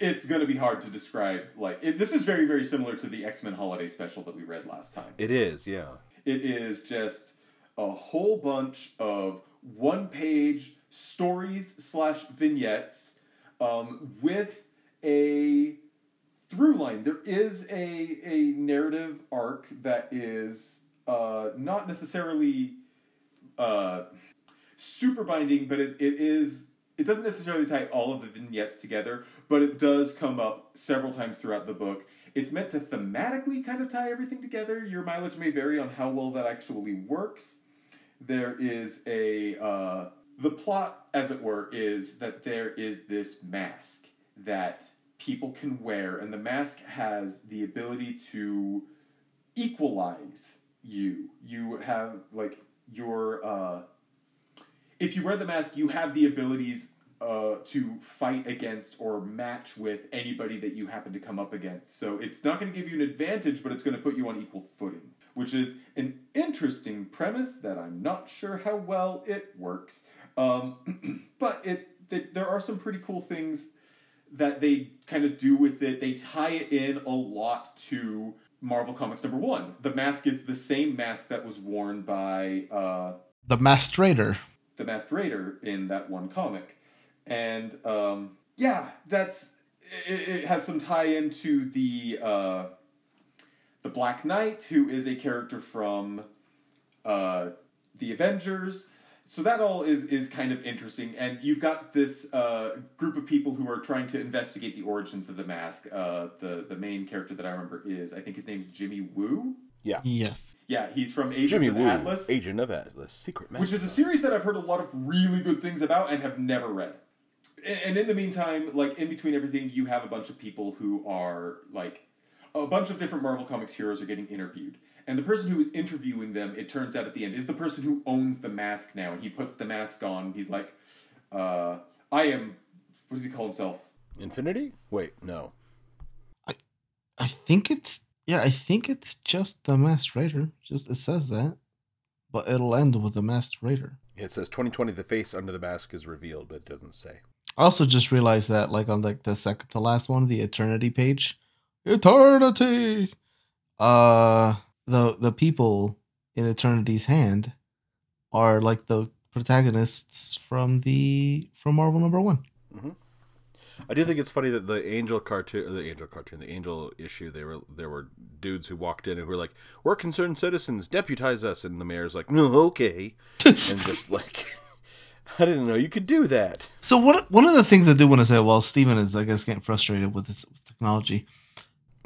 S1: it's gonna be hard to describe. Like it, this is very very similar to the X Men Holiday Special that we read last time.
S3: It is, yeah.
S1: It is just a whole bunch of one page stories slash vignettes um, with a through line. There is a a narrative arc that is uh, not necessarily uh, super binding, but it, it is it doesn't necessarily tie all of the vignettes together, but it does come up several times throughout the book. It's meant to thematically kind of tie everything together. Your mileage may vary on how well that actually works. There is a uh, the plot, as it were, is that there is this mask that people can wear, and the mask has the ability to equalize you. You have like your uh, if you wear the mask, you have the abilities uh, to fight against or match with anybody that you happen to come up against. So it's not going to give you an advantage, but it's going to put you on equal footing, which is an interesting premise that I'm not sure how well it works. Um, (clears throat) but it, it there are some pretty cool things that they kind of do with it. They tie it in a lot to Marvel Comics number one. The mask is the same mask that was worn by uh,
S2: the Masked.
S1: The Raider in that one comic, and um, yeah, that's it, it, has some tie into the uh, the Black Knight, who is a character from uh, the Avengers. So that all is is kind of interesting, and you've got this uh, group of people who are trying to investigate the origins of the mask. Uh, the the main character that I remember is I think his name's Jimmy Woo.
S3: Yeah.
S2: Yes.
S1: Yeah, he's from Agents
S3: Jimmy
S1: of
S3: Woo,
S1: Atlas,
S3: Agent of Atlas, Secret Master.
S1: which is a series that I've heard a lot of really good things about and have never read. And in the meantime, like in between everything, you have a bunch of people who are like a bunch of different Marvel Comics heroes are getting interviewed. And the person who is interviewing them, it turns out at the end, is the person who owns the mask now. And he puts the mask on. He's like, uh, I am, what does he call himself?
S3: Infinity? Wait, no.
S2: I, I think it's yeah, I think it's just the Masked Raider. Just it says that. But it'll end with the Masked Raider.
S3: It says 2020 the face under the mask is revealed, but it doesn't say.
S2: I also just realized that like on like the second to last one, the eternity page. Eternity uh the the people in Eternity's hand are like the protagonists from the from Marvel number one.
S3: I do think it's funny that the Angel cartoon, the Angel cartoon, the Angel issue, they were there were dudes who walked in and who were like, "We're concerned citizens, deputize us," and the mayor's like, "No, okay," (laughs) and just like, (laughs) I didn't know you could do that.
S2: So what one of the things I do want to say while Steven is I guess getting frustrated with this technology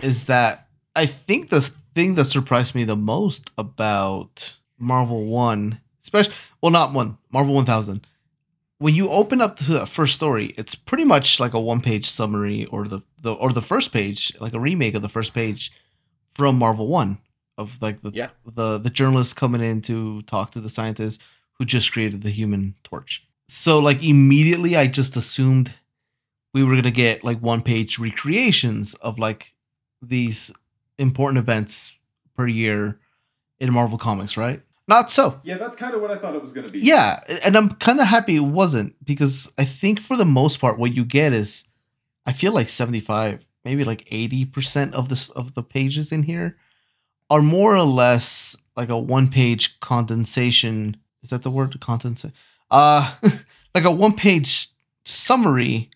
S2: is that I think the thing that surprised me the most about Marvel 1, especially well not 1, Marvel 1000 when you open up to that first story, it's pretty much like a one-page summary or the, the or the first page, like a remake of the first page from Marvel 1 of like the
S3: Yeah.
S2: the the journalist coming in to talk to the scientist who just created the human torch. So like immediately I just assumed we were gonna get like one page recreations of like these important events per year in Marvel Comics, right? Not so.
S1: Yeah, that's kind of what I thought it was going to be.
S2: Yeah, and I'm kind of happy it wasn't because I think for the most part what you get is I feel like 75, maybe like 80% of this of the pages in here are more or less like a one-page condensation. Is that the word condensation? Uh (laughs) like a one-page summary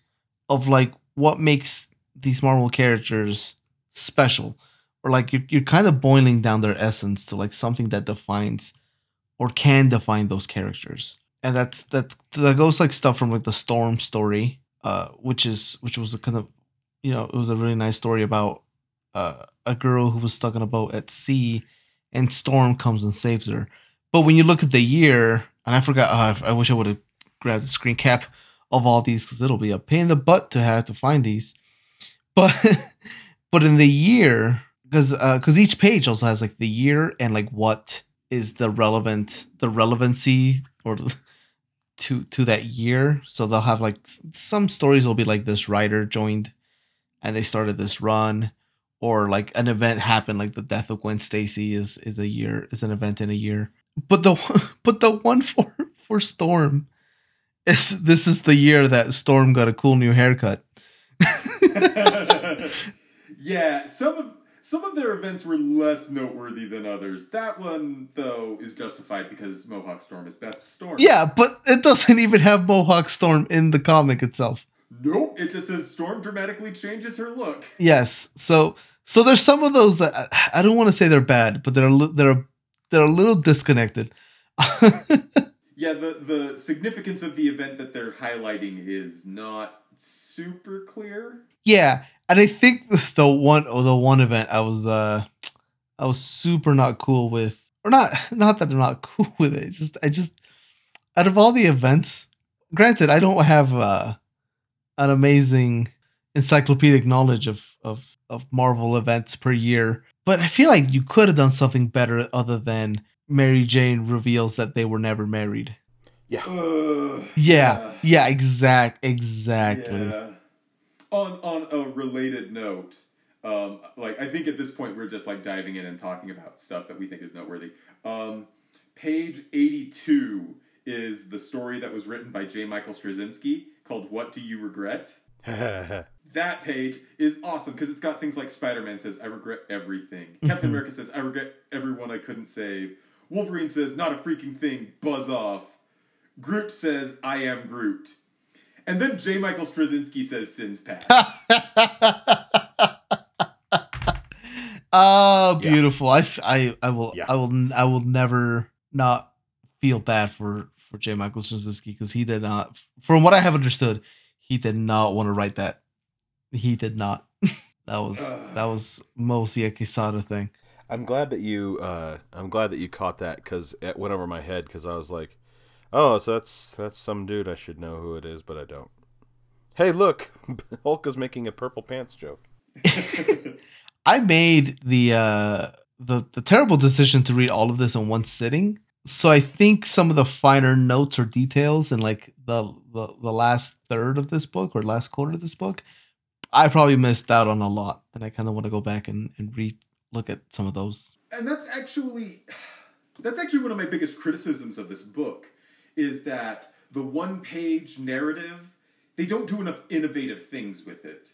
S2: of like what makes these Marvel characters special or like you're, you're kind of boiling down their essence to like something that defines or can define those characters and that's that that goes like stuff from like the storm story uh which is which was a kind of you know, it was a really nice story about uh, a girl who was stuck on a boat at sea, and Storm comes and saves her. But when you look at the year, and I forgot, uh, I wish I would have grabbed the screen cap of all these because it'll be a pain in the butt to have to find these. But (laughs) but in the year, because because each page also has like the year and like what is the relevant the relevancy or to to that year. So they'll have like some stories will be like this writer joined and they started this run or like an event happened like the death of Gwen Stacy is is a year is an event in a year. But the (laughs) but the one for for Storm is this is the year that Storm got a cool new haircut. (laughs) (laughs)
S1: yeah, some of some of their events were less noteworthy than others. That one, though, is justified because Mohawk Storm is best storm.
S2: Yeah, but it doesn't even have Mohawk Storm in the comic itself.
S1: Nope. It just says Storm dramatically changes her look.
S2: Yes. So so there's some of those that I- I don't want to say they're bad, but they're they're they're a little disconnected. (laughs)
S1: Yeah, the the significance of the event that they're highlighting is not super clear.
S2: yeah, and I think the one oh, the one event I was uh I was super not cool with, or not not that I'm not (laughs) cool with it. Just I just out of all the events, granted I don't have uh an amazing encyclopedic knowledge of of of Marvel events per year, but I feel like you could have done something better other than Mary Jane reveals that they were never married.
S3: Yeah.
S1: Ugh,
S2: Yeah, yeah, exact, exactly.
S1: Yeah. On on a related note, um, like I think at this point we're just like diving in and talking about stuff that we think is noteworthy. Um, page eighty-two is the story that was written by J. Michael Straczynski called "What Do You Regret." (laughs) That page is awesome because it's got things like Spider-Man says, "I regret everything." Captain
S2: Mhm.
S1: America says, "I regret everyone I couldn't save." Wolverine says, "Not a freaking thing." Buzz off. Groot says, "I am Groot." And then J. Michael Straczynski says, "Sins past." (laughs)
S2: oh,
S3: Yeah.
S2: beautiful. I, f- I, I will,
S3: Yeah.
S2: I will, I will never not feel bad for for J. Michael Straczynski because he did not, from what I have understood, he did not want to write that. He did not. (laughs) that was that was mostly a Quesada thing.
S3: I'm glad that you. Uh, I'm glad that you caught that because it went over my head because I was like, "Oh, so that's that's some dude. I should know who it is, but I don't." Hey, look, (laughs) Hulk is making a purple pants joke. (laughs)
S2: I made the uh the the terrible decision to read all of this in one sitting. So I think some of the finer notes or details in like the the, the last third of this book or last quarter of this book, I probably missed out on a lot. And I kind of want to go back and, and re look at some of those.
S1: and that's actually that's actually one of my biggest criticisms of this book is that the one page narrative they don't do enough innovative things with it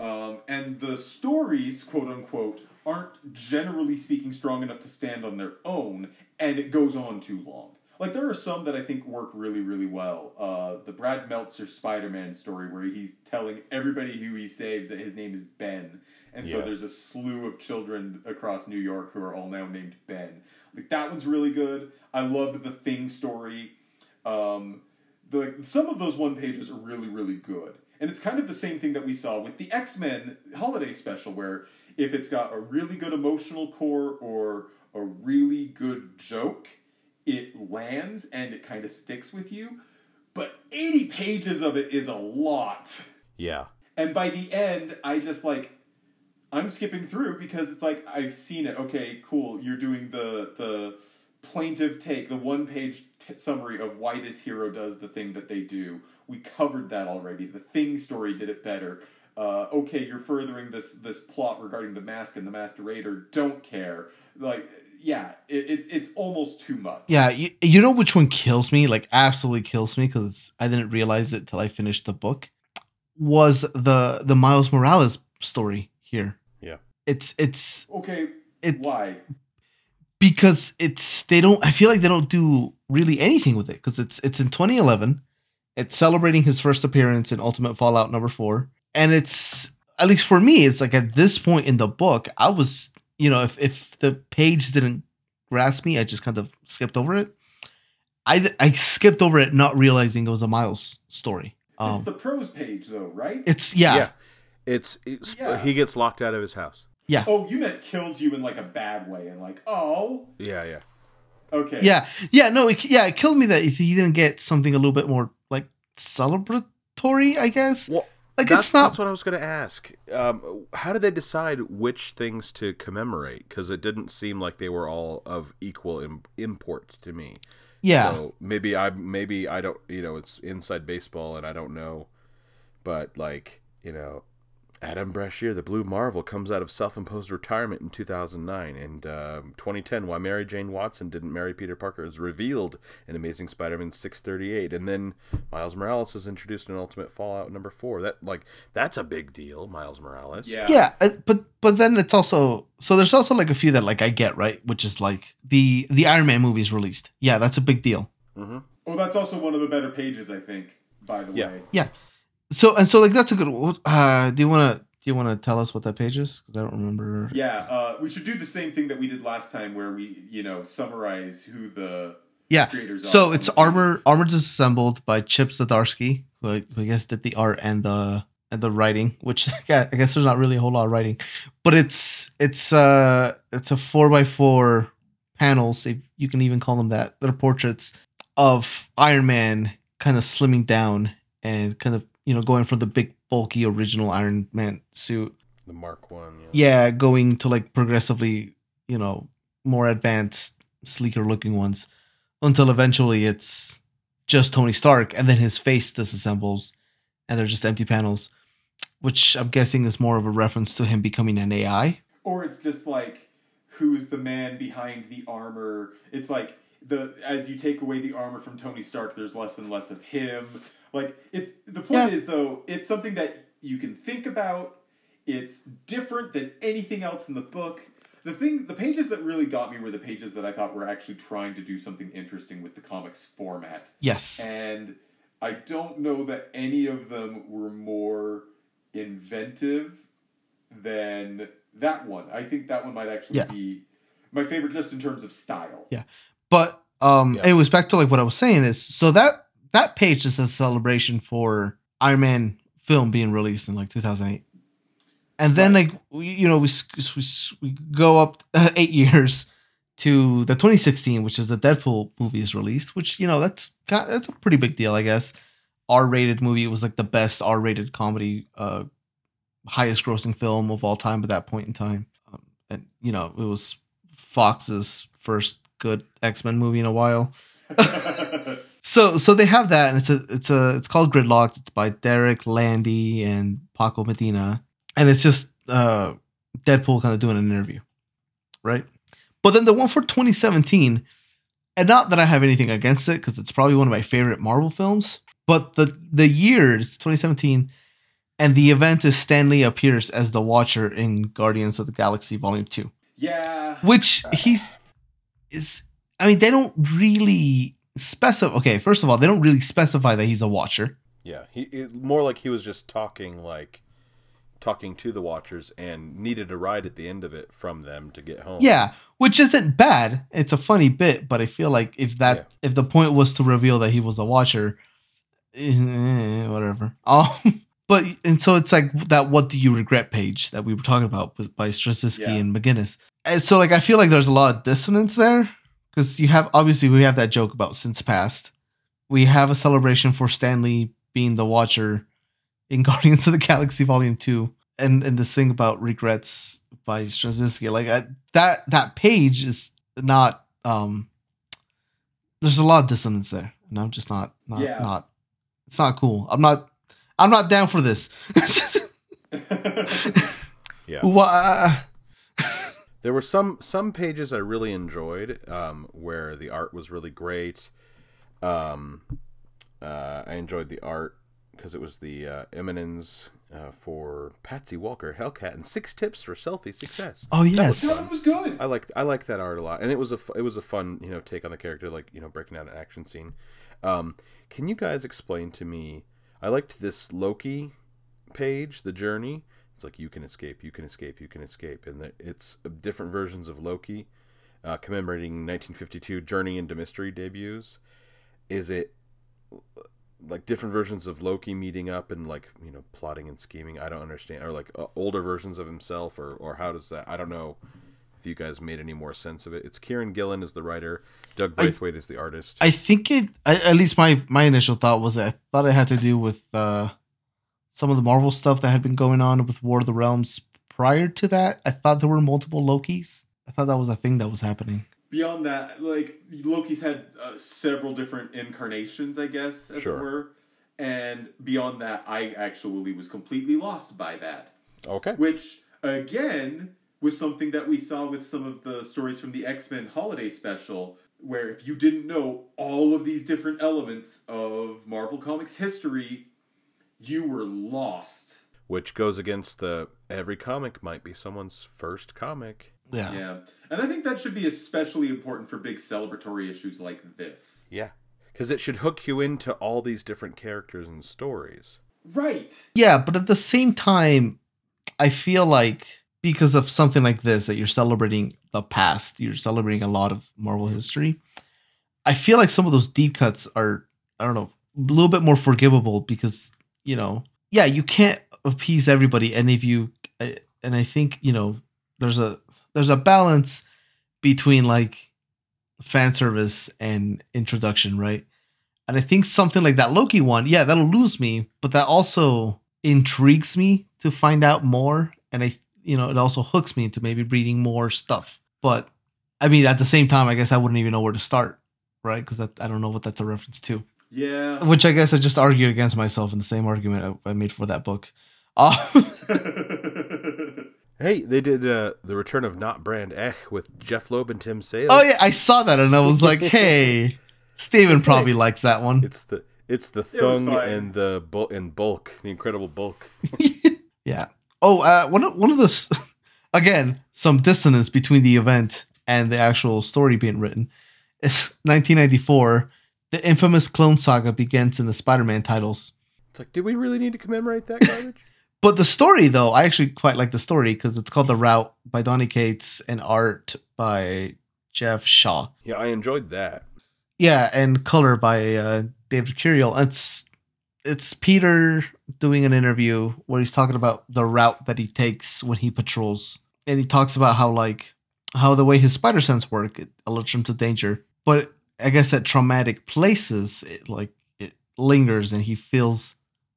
S1: um, and the stories quote unquote aren't generally speaking strong enough to stand on their own and it goes on too long like there are some that i think work really really well uh, the brad meltzer spider-man story where he's telling everybody who he saves that his name is ben and so there's a slew of children across New York who are all now named Ben. Like that one's really good. I loved the Thing story. Um, the, like, some of those one pages are really really good, and it's kind of the same thing that we saw with the X Men holiday special, where if it's got a really good emotional core or a really good joke, it lands and it kind of sticks with you. But 80 pages of it is a lot.
S3: Yeah.
S1: And by the end, I just like I'm skipping through because it's like I've seen it. Okay, cool. You're doing the the plaintive take, the one page t- summary of why this hero does the thing that they do. We covered that already. The thing story did it better. Uh, okay, you're furthering this this plot regarding the mask and the masked raider. Don't care. Like, yeah, it, it it's almost too much.
S2: Yeah, you, you know which one kills me? Like absolutely kills me because I didn't realize it till I finished the book. Was the the Miles Morales story here?
S3: Yeah.
S2: It's it's
S1: Okay,
S2: it
S1: why?
S2: Because it's they don't i feel like they don't do really anything with it because it's it's in 2011 it's celebrating his first appearance in ultimate fallout number four and it's at least for me it's like at this point in the book i was you know if if the page didn't grasp me i just kind of skipped over it i i skipped over it not realizing it was a miles story
S1: it's
S2: um
S1: the prose page though, right?
S2: it's yeah,
S3: Yeah. It's, it's
S1: Yeah.
S3: he gets locked out of his house.
S2: Yeah.
S1: Oh, you meant kills you in like a bad way, and like, oh,
S3: Yeah, yeah.
S1: okay,
S2: Yeah, yeah, no, it, yeah, it killed me that he didn't get something a little bit more like celebratory, I guess.
S3: Well,
S2: Like
S3: that's,
S2: it's not.
S3: that's what I was going to ask. Um, how did they decide which things to commemorate? Because it didn't seem like they were all of equal Im- import to me.
S2: yeah,
S3: So maybe I maybe I don't you know it's inside baseball and I don't know, but like you know, Adam Brashear, the Blue Marvel, comes out of self-imposed retirement in 2009, and um 2010, why Mary Jane Watson didn't marry Peter Parker is revealed in Amazing Spider-Man 638, and then Miles Morales is introduced in Ultimate Fallout number four. That like that's a big deal, Miles Morales.
S1: yeah,
S2: yeah, uh, but but then it's also so there's also like a few that like I get right, which is like the the Iron Man movies released. Yeah, that's a big deal.
S3: Mm-hmm.
S1: Oh, that's also one of the better pages, I think. By the way.
S3: Yeah.
S1: way,
S2: So and so like that's a good. Uh, do you want to do you want to tell us what that page is? Because I don't remember.
S1: yeah, uh, we should do the same thing that we did last time, where we, you know, summarize who the
S2: Yeah.
S1: creators are.
S2: So it's armor armor disassembled by Chip Zdarsky, who I, who I guess did the art and the and the writing, which (laughs) I guess there's not really a whole lot of writing, but it's it's uh it's a four by four panels, if you can even call them that. They're portraits of Iron Man kind of slimming down and kind of you know going from the big bulky original Iron Man suit
S3: The Mark One. Yeah.
S2: yeah, going to like progressively, you know, more advanced, sleeker looking ones until eventually it's just Tony Stark and then his face disassembles and they're just empty panels, which I'm guessing is more of a reference to him becoming an AI.
S1: or it's just like who's the man behind the armor it's like the as you take away the armor from tony stark there's less and less of him like it's the point
S2: Yeah.
S1: is though it's something that you can think about it's different than anything else in the book the thing the pages that really got me were the pages that i thought were actually trying to do something interesting with the comics format
S2: Yes.
S1: and I don't know that any of them were more inventive than that one. I think that one might actually
S2: Yeah.
S1: be my favorite just in terms of style.
S2: Yeah. But um
S3: Yeah.
S2: anyways, back to like what I was saying is so that that page is a celebration for Iron Man film being released in like 2008. And then
S1: Right.
S2: like we, you know we we, we go up uh, (laughs) 8 years to the 2016 which is the Deadpool movie is released, which you know that's got, that's a pretty big deal I guess. R-rated movie it was like the best R-rated comedy uh highest grossing film of all time at that point in time. Um, and you know, it was Fox's first good X-Men movie in a while. (laughs) (laughs) So so they have that, and it's a it's a it's called Gridlocked. It's by Derek Landy and Paco Medina, and it's just uh Deadpool kind of doing an interview, right? But then the one for 2017, and not that I have anything against it because it's probably one of my favorite Marvel films, but the the year is 2017, and the event is Stan Lee appears as the Watcher in Guardians of the Galaxy Volume Two
S1: yeah.
S2: which he's is i mean they don't really specify okay first of all they don't really specify that he's a watcher
S3: Yeah, he it, more like he was just talking like talking to the watchers and needed a ride at the end of it from them to get home.
S2: yeah which isn't bad it's a funny bit but i feel like if that
S3: Yeah.
S2: if the point was to reveal that he was a watcher eh, whatever (laughs) um but and so it's like that what do you regret page that we were talking about with by Straczynski
S1: Yeah.
S2: and McGinnis and so like i feel like there's a lot of dissonance there because you have obviously we have that joke about sins past we have a celebration for stan lee being the watcher in (laughs) guardians of the galaxy volume 2 and and this thing about regrets by Straczynski like I, that that page is not um there's a lot of dissonance there and i'm just not not
S1: Yeah.
S2: not it's not cool i'm not i'm not down for this
S3: yeah. (laughs) (laughs)
S2: Wha-
S3: There were some some pages I really enjoyed, um, where the art was really great. Um, uh, I enjoyed the art because it was the uh, Eminence uh, for Patsy Walker, Hellcat, and six tips for selfie success.
S2: oh yes
S1: no, it was good.
S3: I like I like that art a lot, and it was a it was a fun you know take on the character, like you know breaking out an action scene. Um, can you guys explain to me? I liked this Loki page, the journey. It's like you can escape, you can escape, you can escape, and that it's different versions of Loki, uh, commemorating 1952 Journey into Mystery debuts. Is it like different versions of Loki meeting up and like you know plotting and scheming. I don't understand, or like uh, older versions of himself, or or how does that? I don't know if you guys made any more sense of it. It's Kieron Gillen is the writer, Doug
S2: I-
S3: Braithwaite is the artist.
S2: I think it. I, at least my my initial thought was that I thought it had to do with uh, some of the Marvel stuff that had been going on with War of the Realms prior to that. I thought there were multiple Lokis. I thought that was a thing that was happening.
S1: Beyond that, like Loki's had uh, several different incarnations, I guess, as
S3: Sure.
S1: it were. And beyond that, I actually was completely lost by that.
S3: okay,
S1: Which, again, was something that we saw with some of the stories from the X Men holiday special, where if you didn't know all of these different elements of Marvel Comics history, you were lost.
S3: which goes against the every comic might be someone's first comic.
S2: Yeah.
S1: Yeah. And I think that should be especially important for big celebratory issues like this.
S3: Yeah, because it should hook you into all these different characters and stories.
S1: Right.
S2: Yeah, but at the same time, I feel like because of something like this that you're celebrating the past, you're celebrating a lot of Marvel history. I feel like some of those deep cuts are I don't know, a little bit more forgivable because, you know, yeah, you can't appease everybody and if you uh, and I think, you know, there's a there's a balance between like fan service and introduction, right? And I think something like that Loki one, yeah, that'll lose me, but that also intrigues me to find out more. And I, you know, it also hooks me into maybe reading more stuff. But I mean, at the same time, I guess I wouldn't even know where to start, right? Because I don't know what that's a reference to.
S1: Yeah.
S2: Which I guess I just argued against myself in the same argument I, I made for that book. Uh, (laughs) (laughs)
S3: Hey, they did uh, the return of Not Brand Ech with Jeph Loeb and Tim Sale.
S2: oh yeah, I saw that and I was like, (laughs) hey, Steven probably likes that one.
S3: It's the it's the
S1: It
S3: thung
S1: fine.
S3: and the bul- and bulk, the incredible bulk.
S2: Yeah. Oh, uh, one of, one of the again some dissonance between the event and the actual story being written. It's 1994. The infamous Clone Saga begins in the Spider-Man titles.
S3: It's like, do we really need to commemorate that garbage? (laughs)
S2: But the story, though, I actually quite like the story because it's called The Route by Donny Cates and art by Geoff Shaw.
S3: yeah, I enjoyed that.
S2: Yeah, and color by uh, David Curiel. It's it's Peter doing an interview where he's talking about the route that he takes when he patrols, and he talks about how like how the way his spider sense work it alerts him to danger, but I guess at traumatic places it like it lingers and he feels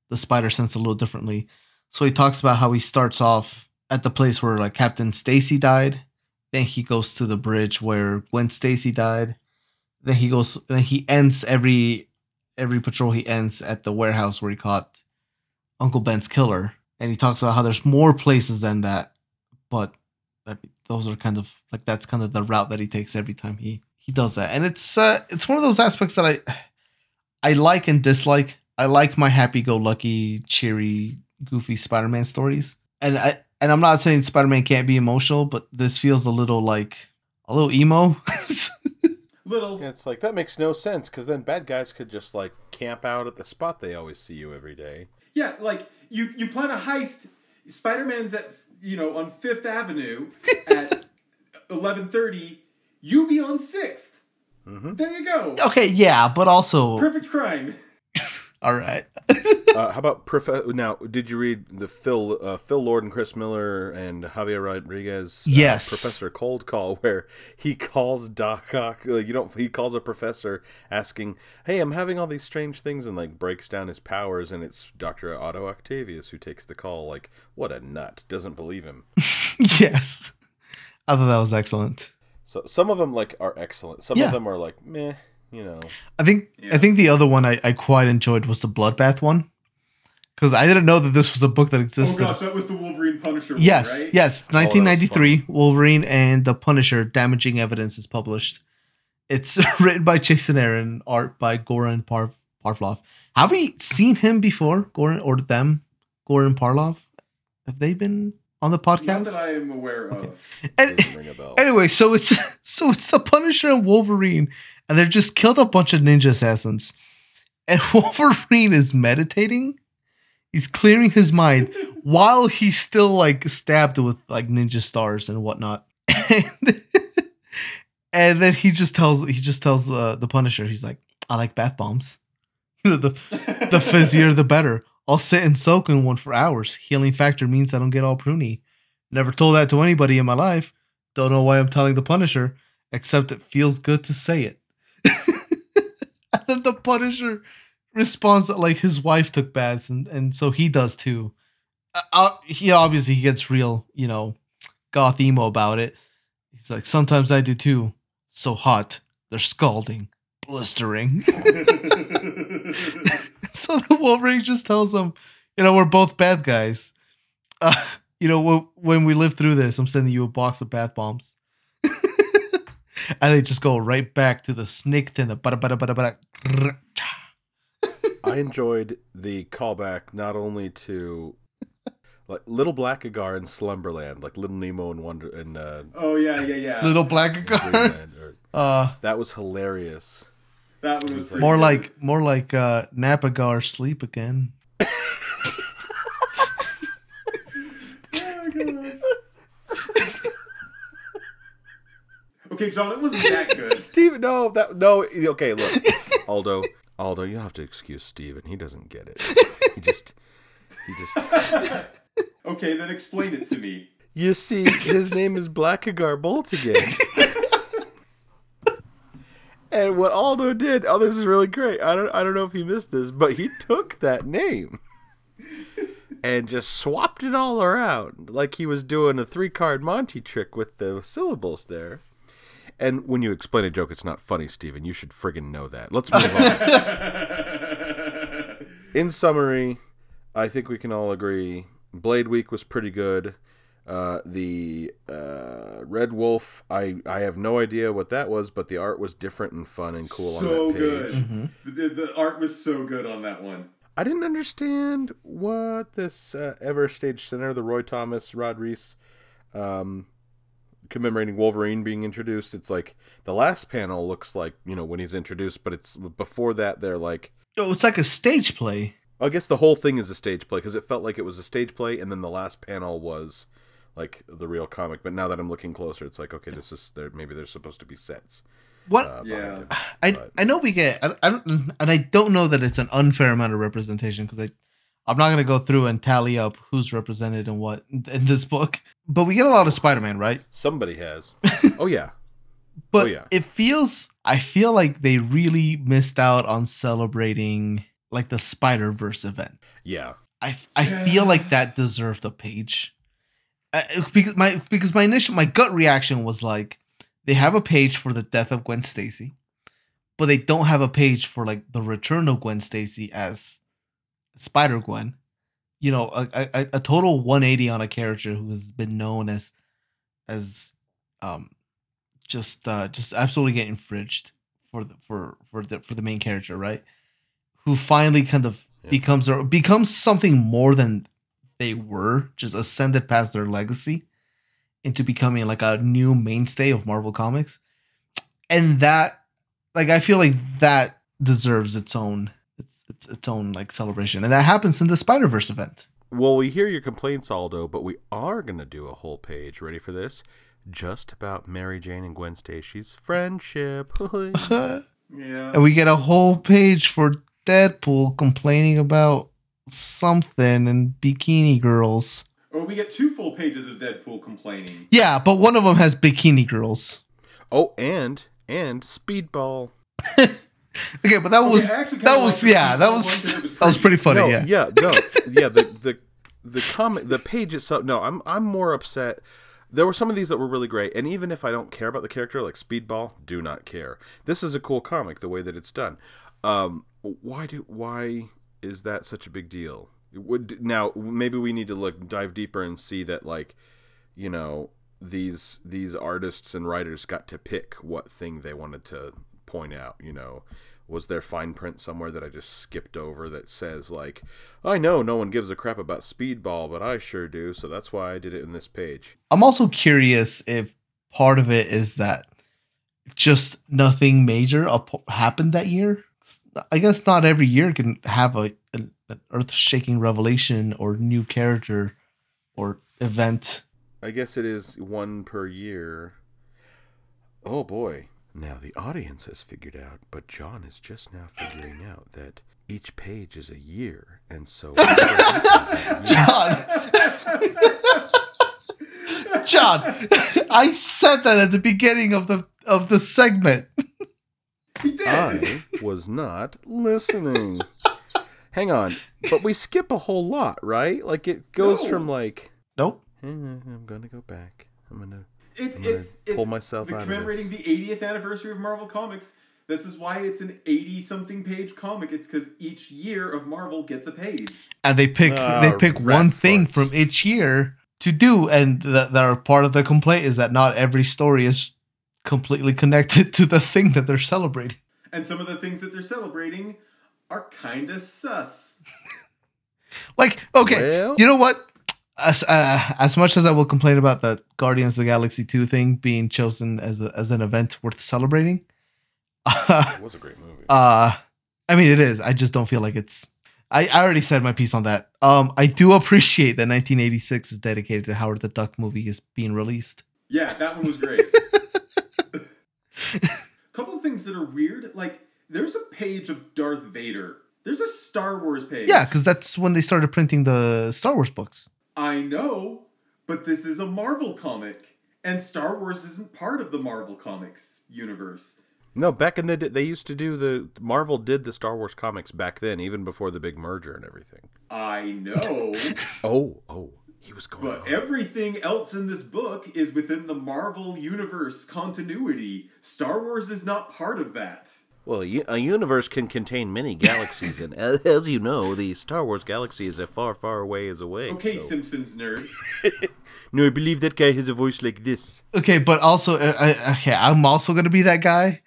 S2: the spider sense a little differently. So he talks about how he starts off at the place where like Captain Stacy died, then he goes to the bridge where Gwen Stacy died. Then he goes then he ends every every patrol he ends at the warehouse where he caught uncle ben's killer. And he talks about how there's more places than that but that, those are kind of like that's kind of the route that he takes every time he he does that and it's uh it's one of those aspects that i i like and dislike i like my happy-go-lucky cheery goofy spider-man stories and i and i'm not saying spider-man can't be emotional but this feels a little like a little emo (laughs)
S1: Little.
S3: Yeah, it's like that makes no sense because then bad guys could just like camp out at the spot they always see you every day.
S1: Yeah, like you you plan a heist. Spider Man's at you know on Fifth Avenue (laughs) at eleven thirty. You be on 6th There you go.
S2: Okay, yeah, but also
S1: Perfect crime. (laughs)
S2: all right.
S3: Uh, how about prof- now? Did you read the Phil uh, Phil Lord and Chris Miller and Javier Rodriguez? uh,
S2: Yes.
S3: Professor Cold Call, (laughs) where he calls Doc Ock. Like, you don't. He calls a professor asking, "Hey, I'm having all these strange things," and like breaks down his powers, and it's Doctor Otto Octavius who takes the call. Like, what a nut! Doesn't believe him. (laughs)
S2: yes. I thought that was excellent.
S3: So some of them like are excellent. Some
S2: Yeah.
S3: of them are like meh. You know.
S2: I think
S1: Yeah.
S2: I think the other one I, I quite enjoyed was the Bloodbath one. Because I didn't know that this was a book that existed.
S1: Oh gosh, that was the Wolverine Punisher.
S2: yes,
S1: one, right?
S2: yes.
S3: Oh,
S2: 1993, Wolverine and the Punisher Damaging Evidence is published. It's (laughs) written by Jason Aaron, art by Goran Par- Parflov. Have we seen him before, Goran, or them, Goran Parlov? Have they been on the
S1: Not
S2: podcast?
S1: that I am aware of.
S2: And-
S3: Doesn't ring a bell.
S2: Anyway, so it's (laughs) so it's the Punisher and Wolverine, and they've just killed a bunch of ninja assassins. And (laughs) Wolverine is meditating. He's clearing his mind (laughs) while he's still like stabbed with like ninja stars and whatnot. And, and then he just tells he just tells uh, the Punisher, he's like, I like bath bombs. You know, the the fizzier the better. I'll sit and soak in one for hours. Healing factor means I don't get all pruny. Never told that to anybody in my life. Don't know why I'm telling the Punisher, except it feels good to say it. (laughs) and then the Punisher responds that like his wife took baths and, and so he does too. Uh, uh, he obviously gets real, you know, goth emo about it. He's like, sometimes I do too. So hot, they're scalding, blistering. (laughs) (laughs) so (laughs) the Wolverine just tells him, you know, we're both bad guys. Uh, you know, when, when we live through this, I'm sending you a box of bath bombs. (laughs) and they just go right back to the snake and the bada bada bada bada. (laughs)
S3: I enjoyed the callback not only to like Little Blackagar in Slumberland, like Little Nemo and Wonder and uh,
S1: oh yeah, yeah, yeah.
S2: Little black guy.
S3: Dreamland, or-
S2: Uh,
S3: that was hilarious.
S1: That one was pretty
S2: more
S1: good.
S2: like more like uh, Napagar sleep again.
S1: Oh, (laughs) okay, John, it wasn't that (laughs) good.
S3: Steven, no, that no. Okay, look, Aldo, Aldo, you have to excuse Steven. He doesn't get it. He just, he just. (laughs)
S1: Okay, then explain it to me.
S3: You see, his name is Blackagar Boltagon. And what Aldo did, oh, this is really great. I don't, I don't know if he missed this, but he took that name and just swapped it all around, like he was doing a three-card Monty trick with the syllables there. And when you explain a joke, it's not funny, Steven. You should friggin' know that. Let's move on. (laughs) in summary, I think we can all agree Blade Week was pretty good. Uh, the uh, Red Wolf, I, I have no idea what that was, but the art was different and fun and cool
S1: so
S3: on that page.
S1: good.
S2: Mm-hmm.
S1: The, the, the art was so good on that one.
S3: I didn't understand what this uh, Ever Stage Center, the Roy Thomas, Rod Reis, um, commemorating Wolverine being introduced. It's like the last panel looks like you know when he's introduced, but it's before that they're like
S2: Oh, it's like a stage play.
S3: I guess the whole thing is a stage play because it felt like it was a stage play, and then the last panel was like the real comic. But now that I'm looking closer, it's like okay, this is there. Maybe there's supposed to be sets.
S2: What
S3: Uh,
S1: Yeah.
S3: behind. (sighs)
S2: I I know we get I, I don't and I don't know that it's an unfair amount of representation because I I'm not gonna go through and tally up who's represented and what in, in this book, but we get a lot of Spider-Man, right?
S3: Somebody has. (laughs) Oh yeah,
S2: But
S3: Oh, yeah.
S2: it feels I feel like they really missed out on celebrating like the Spider Verse event.
S3: yeah.
S2: I I feel like that deserved a page. Uh, because my because my initial my gut reaction was like they have a page for the death of Gwen Stacy, but they don't have a page for like the return of Gwen Stacy as Spider Gwen. You know, a, a, a total 180 on a character who has been known as as um just uh just absolutely getting fridged for the for for the for the main character, right? Who finally kind of
S3: Yeah.
S2: becomes or becomes something more than they were, just ascended past their legacy into becoming like a new mainstay of Marvel Comics. And that like I feel like that deserves its own its its, its own like celebration. And that happens in the Spider-Verse event.
S3: Well, we hear your complaints, Aldo, but we are going to do a whole page. Ready for this? Just about Mary Jane and Gwen Stacy's friendship. (laughs) (laughs)
S1: yeah.
S2: and we get a whole page for Deadpool complaining about something and bikini girls.
S1: Or we get two full pages of Deadpool complaining.
S2: Yeah, but one of them has bikini girls.
S3: oh, and and Speedball. (laughs)
S2: Okay, but that was
S1: I actually kinda
S2: that was yeah, that was
S1: one 'cause was
S2: that was pretty funny.
S3: no,
S2: yeah.
S3: yeah, no, (laughs) yeah. The the the comic, the page itself. No, I'm I'm more upset. There were some of these that were really great, and even if I don't care about the character, like Speedball, do not care. This is a cool comic, the way that it's done. Um, why do why is that such a big deal? It would now maybe we need to look dive deeper and see that like, you know, these these artists and writers got to pick what thing they wanted to point out. You know, was there fine print somewhere that I just skipped over that says like, I know no one gives a crap about Speedball, but I sure do, so that's why I did it in this page.
S2: I'm also curious if part of it is that just nothing major happened that year. I guess not every year can have a an, an earth-shaking revelation or new character or event.
S3: I guess it is one per year. Oh boy. Now the audience has figured out, but John is just now figuring out that Each page is a year, and so. (laughs)
S2: John. John, I said that at the beginning of the of the segment.
S1: He did.
S3: I was not listening. Hang on, but we skip a whole lot, right? Like it goes
S1: No.
S3: from like
S2: Nope.
S3: I'm gonna go back. I'm gonna.
S1: It's
S3: I'm gonna
S1: it's it's
S3: pull myself
S1: the
S3: out of
S1: commemorating
S3: this.
S1: the 80th anniversary of Marvel Comics. This is why it's an 80 something page comic. It's because each year of Marvel gets a page.
S2: And they pick
S3: Ah,
S2: they pick
S3: rat
S2: one thing from each year to do, and that, the part of the complaint is that not every story is completely connected (laughs) to the thing that they're celebrating.
S1: And some of the things that they're celebrating are kind of sus. (laughs)
S2: Like, okay,
S3: Well-
S2: you know what? As uh, as much as I will complain about the Guardians of the Galaxy two thing being chosen as a, as an event worth celebrating, uh, (laughs)
S3: It was a great movie.
S2: uh, I mean it is. I just don't feel like it's. I, I already said my piece on that. Um, I do appreciate that 1986 is dedicated to Howard the Duck movie is being released.
S1: Yeah, that one was great. (laughs) couple of things that are weird. Like, there's a page of Darth Vader. There's a Star Wars page.
S2: Yeah, because that's when they started printing the Star Wars books.
S1: I know, but this is a Marvel comic, and Star Wars isn't part of the Marvel Comics universe.
S3: no, back in the day, they used to do the Marvel did the Star Wars comics back then, even before the big merger and everything.
S1: I know, (laughs)
S3: Oh, oh, he was going.
S1: but
S3: on.
S1: everything else in this book is within the Marvel universe continuity. Star Wars is not part of that.
S3: Well, a universe can contain many (laughs) galaxies, and as, as you know, the Star Wars galaxy is a far, far away as away.
S1: Okay,
S3: so-
S1: Simpsons nerd. (laughs)
S3: No, I believe that guy has a voice like this.
S2: Okay, but also, uh, uh, okay, I'm also gonna be that guy.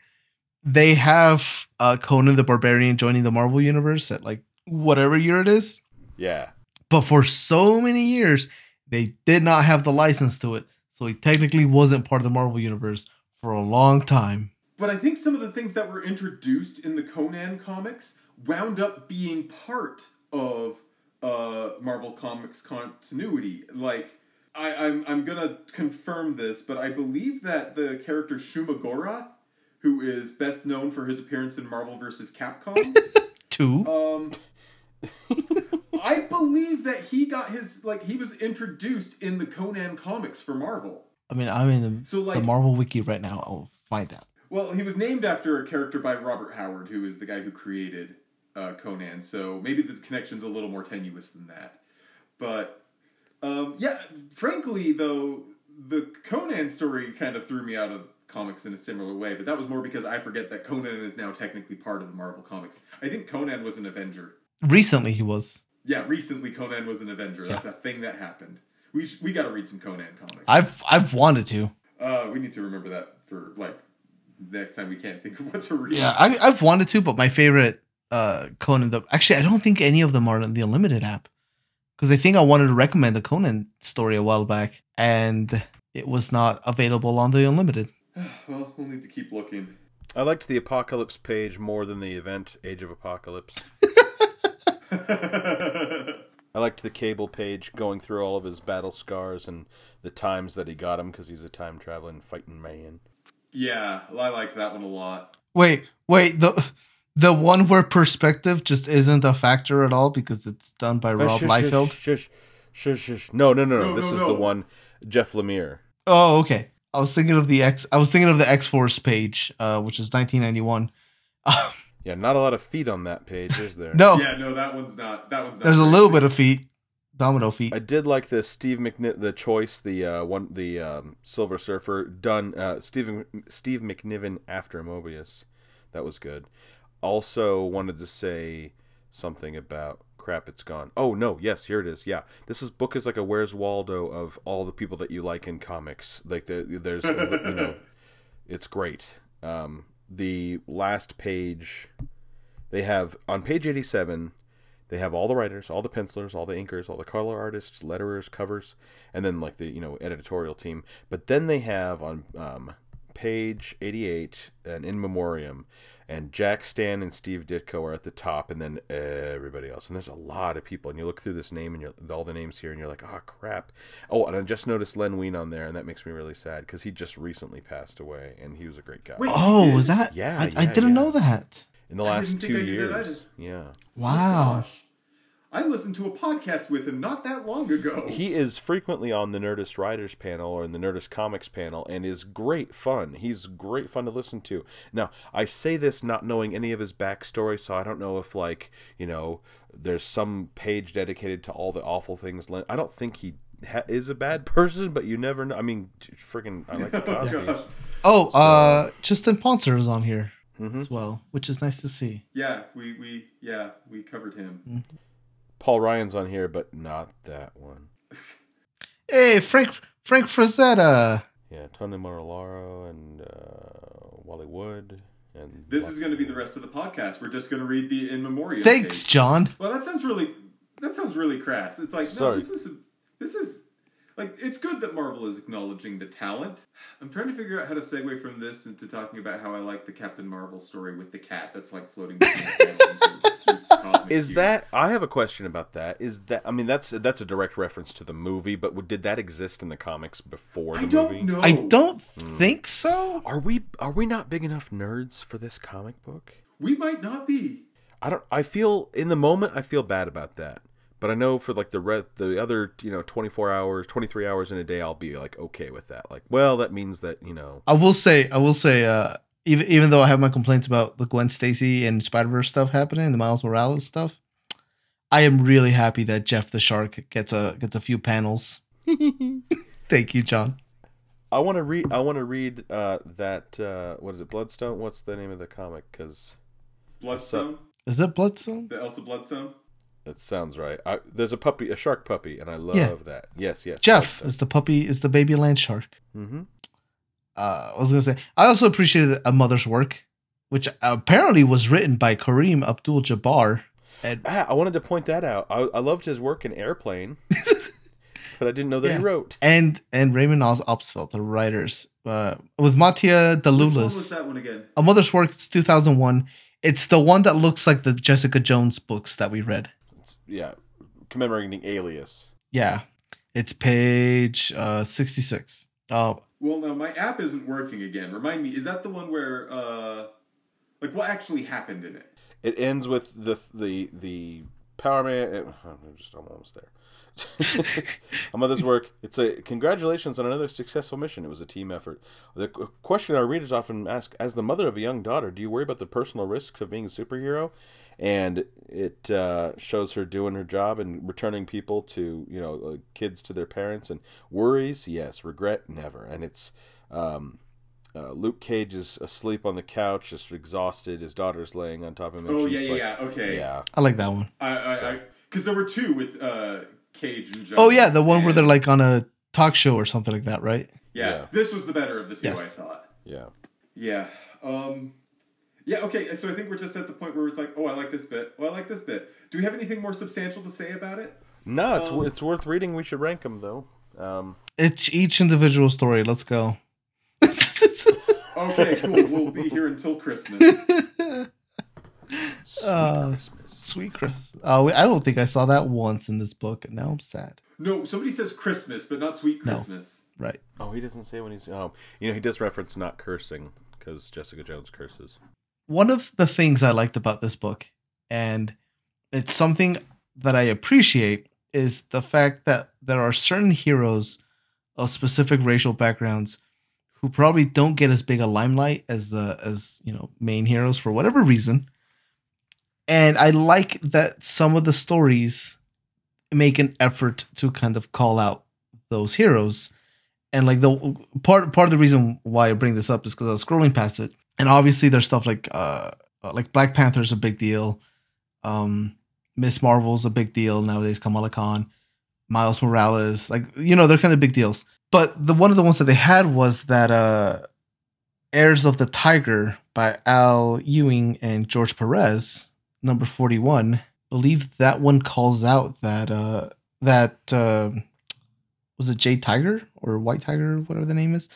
S2: They have uh, Conan the Barbarian joining the Marvel universe at like whatever year it is,
S3: Yeah.
S2: But for so many years they did not have the license to it, so he technically wasn't part of the Marvel universe for a long time.
S1: But I think some of the things that were introduced in the Conan comics wound up being part of uh, Marvel Comics continuity. Like, I, I'm, I'm gonna confirm this, but I believe that the character Shuma Gorath, who is best known for his appearance in Marvel vs. Capcom, (laughs)
S2: Two.
S1: um, I believe that he got his like he was introduced in the Conan comics for Marvel.
S2: I mean, I'm in the,
S1: So like
S2: the Marvel wiki right now. I'll find out.
S1: Well, he was named after a character by Robert Howard, who is the guy who created uh, Conan. So maybe the connection's a little more tenuous than that. But um, yeah, frankly, though, the Conan story kind of threw me out of comics in a similar way. But that was more because I forget that Conan is now technically part of the Marvel comics. I think Conan was an Avenger.
S2: Recently, he was.
S1: Yeah, recently Conan was an Avenger. That's a thing that happened. We sh- we got to read some Conan comics.
S2: I've I've wanted to.
S1: uh, we need to remember that for like next time we can't think of what to read.
S2: Yeah, I, I've wanted to, but my favorite uh Conan the actually I don't think any of them are on the Unlimited app because I think I wanted to recommend the Conan story a while back and it was not available on the Unlimited. (sighs)
S1: well, we'll need to keep looking.
S3: I liked the Apocalypse page more than the event Age of Apocalypse. (laughs) (laughs) I liked the Cable page going through all of his battle scars and the times that he got him because he's a time traveling fighting man.
S1: yeah, I like that one a lot.
S2: Wait, wait the the one where perspective just isn't a factor at all because it's done by Rob
S3: Uh, shush,
S2: Liefeld.
S3: Shush, shush, shush, shush. No, no, no, no.
S1: No,
S3: This
S1: no,
S3: is
S1: no.
S3: the one Jeff Lemire.
S2: Oh, okay. I was thinking of the X. I was thinking of the X Force page, uh, which is 1991. (laughs)
S3: Yeah, not a lot of feet on that page, is there?
S2: no,
S1: Yeah, no, that one's not. That one's not.
S2: there's a little
S1: good.
S2: bit of feet, domino feet.
S3: I did like the Steve McNi- the choice, the uh, one, the um, Silver Surfer done. Uh, Steve Steve McNiven after Moebius, that was good. Also wanted to say something about crap. It's gone. Oh no, yes, here it is. Yeah, this is book is like a Where's Waldo of all the people that you like in comics. Like the, there's you know, (laughs) it's great. Um, the last page, they have on page eighty seven. They have all the writers, all the pencilers, all the inkers, all the color artists, letterers, covers, and then like the you know editorial team. But then they have on um, page eighty-eight an in memoriam, and Jack Stan and Steve Ditko are at the top, and then everybody else. And there's a lot of people, and you look through this name and you're all the names here, and you're like, oh crap. Oh, and I just noticed Len Wein on there, and that makes me really sad because he just recently passed away, and he was a great guy.
S1: Wait,
S2: Oh,
S1: he
S2: was that?
S3: Yeah,
S2: I, I didn't
S3: yeah.
S2: know that.
S3: in the
S1: I
S3: last
S1: didn't think
S3: two
S1: I knew that
S3: years. Yeah.
S2: Wow.
S1: Gosh. I listened to a podcast with him not that long ago.
S3: He is frequently on the Nerdist Writers panel or in the Nerdist Comics panel and is great fun. He's great fun to listen to. Now, I say this not knowing any of his backstory, so I don't know if, like, you know, there's some page dedicated to all the awful things. Len- I don't think he ha- is a bad (laughs) person, but you never know. I mean, freaking, I like the (laughs)
S1: oh
S3: Cosby's.
S1: gosh.
S2: Oh, uh, Justin Ponsor is on here
S3: Mhm.
S2: as well, which is nice to see.
S1: Yeah, we we yeah we covered him.
S3: Paul Ryan's on here, but not that one.
S2: Hey, Frank Frank Frazetta.
S3: Yeah, Tony Morellaro and uh, Wally Wood. And
S1: This
S3: lots
S1: is going to be the rest of the podcast. We're just going to read the in memoriam.
S2: Thanks,
S1: page.
S2: John.
S1: Well, that sounds really that sounds really crass. It's like
S3: Sorry.
S1: no, this is this is like it's good that Marvel is acknowledging the talent. I'm trying to figure out how to segue from this into talking about how I like the Captain Marvel story with the cat that's like floating. between the (laughs) panels and it's cosmic
S3: Is
S1: cute.
S3: that? I have a question about that. Is that? I mean, that's that's a direct reference to the movie, but did that exist in the comics before the
S1: I don't
S3: movie?
S1: know.
S2: I don't
S3: Hmm.
S2: think so.
S3: Are we are we not big enough nerds for this comic book?
S1: We might not be.
S3: I don't. I feel in the moment I feel bad about that, but I know for like the re- the other you know twenty four hours, twenty three hours in a day, I'll be like okay with that. Like, well, that means that you know.
S2: I will say, I will say, uh, even even though I have my complaints about the Gwen Stacy and Spider Verse stuff happening, the Miles Morales stuff, I am really happy that Jeff the Shark gets a gets a few panels. (laughs) Thank you, John.
S3: I want to read. I want to read uh, that. Uh, what is it? Bloodstone. What's the name of the comic? Because
S1: Bloodstone,
S2: Is it Bloodstone?
S1: the Elsa Bloodstone.
S3: It sounds right. I, there's a puppy, a shark puppy, and I love
S2: Yeah.
S3: that. Yes, yes.
S2: Jeff is the puppy, is the baby land shark.
S3: Mm-hmm.
S2: Uh, I was gonna say, I also appreciated a mother's work, which apparently was written by Kareem Abdul Jabbar. And
S3: Ah, I wanted to point that out. I, I loved his work in Airplane, (laughs) but I didn't know that
S2: Yeah.
S3: he wrote.
S2: and and Raymond Oz Obstfeld, the writers, uh, with Mattia
S1: Which one was that one again?
S2: A Mother's Work, it's 2001. It's the one that looks like the Jessica Jones books that we read.
S3: Yeah, commemorating Alias.
S2: Yeah. It's page uh, 66. Oh,
S1: Well, no, my app isn't working again. Remind me, is that the one where, uh, like, what actually happened in it?
S3: It ends with the the the Power Man. It, (sighs) I'm just I'm almost there. (laughs) a mother's work. It's a congratulations on another successful mission. It was a team effort. The question our readers often ask: As the mother of a young daughter, do you worry about the personal risks of being a superhero? And it uh, shows her doing her job and returning people to you know uh, kids to their parents and worries. Yes, regret never. And it's. Um, uh, Luke Cage is asleep on the couch, just exhausted. His daughter's laying on top of him.
S1: Oh, yeah, yeah,
S3: like-
S1: yeah, okay.
S3: yeah.
S2: I like that one.
S1: I, I, I, because there were two with, uh, Cage and Jones.
S2: Oh, yeah, the one where they're like on a talk show or something like that, right?
S1: Yeah,
S3: Yeah.
S1: this was the better of the two,
S2: Yes.
S1: I thought.
S3: Yeah.
S1: Yeah. Um, yeah, okay, so I think we're just at the point where it's like, oh, I like this bit. Oh, I like this bit. Do we have anything more substantial to say about it?
S3: No, it's
S1: Um,
S3: it's worth reading. We should rank them though. Um,
S2: It's each individual story. Let's go. (laughs)
S1: Okay, cool. we'll be here until Christmas. (laughs)
S2: Uh,
S3: Christmas.
S2: Sweet Christmas. Oh, I don't think I saw that once in this book, and now I'm sad.
S1: No, somebody says Christmas, but not Sweet
S2: No.
S1: Christmas.
S2: Right.
S3: Oh, he doesn't say when he's. Oh, you know, he does reference not cursing because Jessica Jones curses.
S2: one of the things I liked about this book, and it's something that I appreciate, is the fact that there are certain heroes of specific racial backgrounds who probably don't get as big a limelight as the as you know main heroes for whatever reason. And I like that some of the stories make an effort to kind of call out those heroes. And like the part part of the reason why I bring this up is because I was scrolling past it and obviously there's stuff like uh like Black Panther's a big deal. Um Miss Marvel's a big deal nowadays, Kamala Khan, Miles Morales, like you know, they're kind of big deals. But the one of the ones that they had was that uh Heirs of the Tiger by Al Ewing and George Perez, number 41. believe that one calls out that uh that uh was it Jay Tiger or White Tiger, whatever the name is?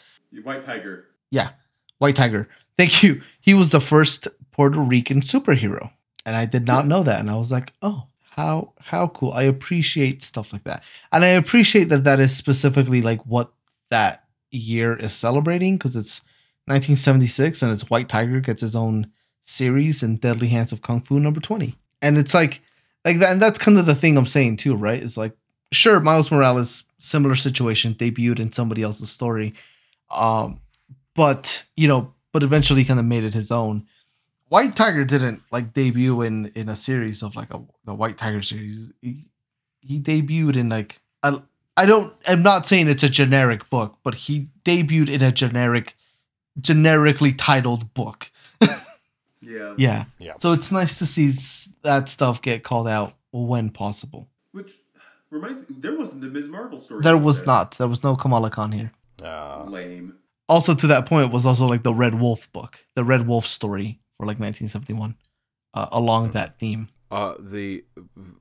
S1: White Tiger.
S2: Yeah, White Tiger. Thank you. He was the first Puerto Rican superhero, and I did not know that. And I was like, oh, how how cool! I appreciate stuff like that, and I appreciate that that is specifically like what that year is celebrating because it's 1976 and it's White Tiger gets his own series and Deadly Hands of Kung Fu number 20. And it's like like that and that's kind of the thing I'm saying too, right? It's like sure Miles Morales similar situation debuted in somebody else's story. Um but, you know, but eventually kind of made it his own. White Tiger didn't like debut in in a series of like a the White Tiger series. He, he debuted in like a, I don't I'm not saying it's a generic book, but he debuted in a generic generically titled book.
S1: Yeah.
S2: Yeah.
S3: Yeah.
S2: So it's nice to see that stuff get called out when possible.
S1: Which reminds me, there wasn't a Ms. Marvel story.
S2: There
S1: was
S2: was
S1: there?
S2: not. There was no Kamala Khan here.
S3: Uh,
S1: Lame.
S2: Also, to that point, was also like the Red Wolf book, the Red Wolf story for like 1971, uh, along that theme.
S3: uh, the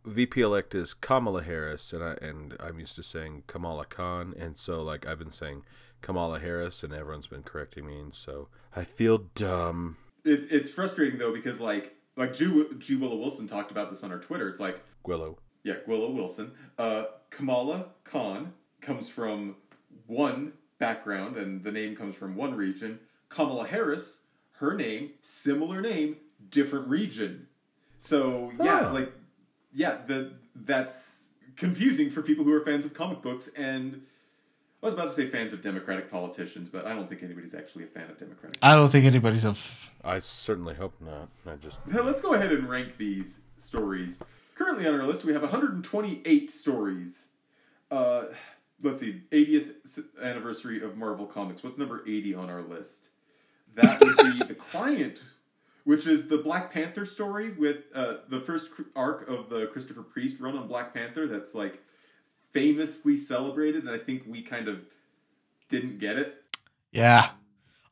S3: VP elect is Kamala Harris, and I and I'm used to saying Kamala Khan, and so like I've been saying Kamala Harris, and everyone's been correcting me, and so I feel dumb.
S1: It's it's frustrating though because like like G, G Willow Wilson talked about this on her Twitter. It's like
S3: Willow.
S1: yeah, Willow Wilson. Uh, Kamala Khan comes from one background, and the name comes from one region. Kamala Harris, her name, similar name, different region. So yeah,
S3: Huh.
S1: like yeah, the that's confusing for people who are fans of comic books and. I was about to say fans of Democratic politicians, but I don't think anybody's actually a fan of Democratic.
S2: I don't think anybody's a. F-
S3: I certainly hope not. I just (laughs)
S1: Let's go ahead and rank these stories. Currently on our list, we have 128 stories. Uh, let's see, 80th anniversary of Marvel Comics. What's number 80 on our list? That would be The Client, which is the Black Panther story with uh, the first arc of the Christopher Priest run on Black Panther that's like famously celebrated, and I think we kind of didn't get it.
S2: yeah.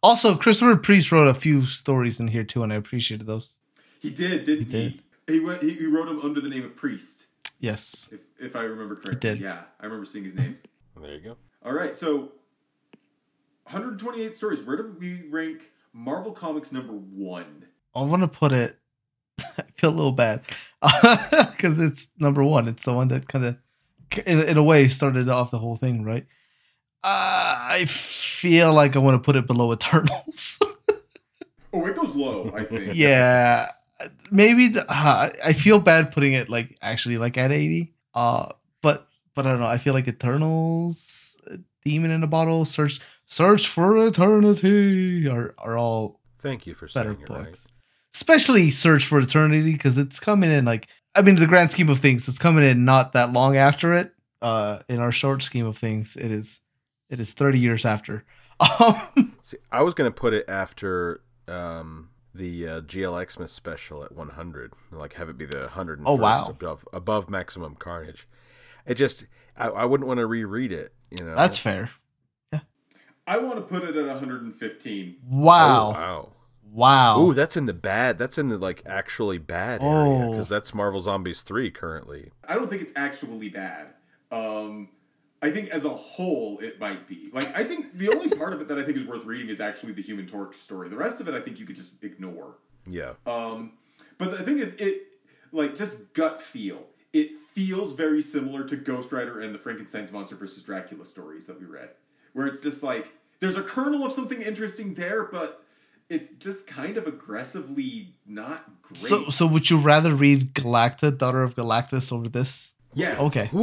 S2: Also, Christopher Priest wrote a few stories in here too, and I appreciated those.
S1: He did, didn't he?
S2: did.
S1: He, went, he, he wrote them under the name of Priest.
S2: Yes.
S1: If, if I remember correctly.
S2: did.
S1: Yeah, I remember seeing his name.
S3: there you go.
S1: All right, so 128 stories. Where do we rank Marvel Comics number one?
S2: I want to put it. (laughs) I feel a little bad (laughs) because it's number one. It's the one that kind of, in, in a way, started off the whole thing, right? Uh, I feel like I want to put it below (laughs) Eternals.
S1: Oh, it goes low, I think. (laughs)
S2: yeah, maybe. The, uh, I feel bad putting it like actually like at eighty. Uh, but but I don't know. I feel like Eternals, Demon in a Bottle, Search Search for Eternity are are all
S3: Thank you for
S2: better
S3: saying it right.
S2: books. Especially Search for Eternity because it's coming in like I mean, the grand scheme of things, it's coming in not that long after it. Uh, in our short scheme of things, it is it is thirty years after. (laughs) Um,
S3: See, I was gonna put it after um, the uh, GL Xmas special at 100, like have it be the 101st
S2: Oh, wow.
S3: above above Maximum Carnage. It just I, I wouldn't want to reread it. You know,
S2: that's fair. Yeah.
S1: I want to put it at 115.
S3: Oh,
S2: Wow,
S3: wow.
S2: wow.
S3: Ooh, that's in the bad. That's in the like actually bad area
S2: Oh.
S3: because that's Marvel Zombies three currently.
S1: I don't think it's actually bad. Um, I think as a whole, it might be. Like, I think the only part of it that I think is worth reading is actually the Human Torch story. The rest of it, I think you could just ignore.
S3: Yeah,
S1: Um, but the thing is, it like just gut feel. It feels very similar to Ghost Rider and the Frankenstein's Monster versus Dracula stories that we read, where it's just like there's a kernel of something interesting there, but it's just kind of aggressively not great.
S2: So, so would you rather read Galacta, Daughter of Galactus, over this?
S1: yes,
S2: Okay. (laughs)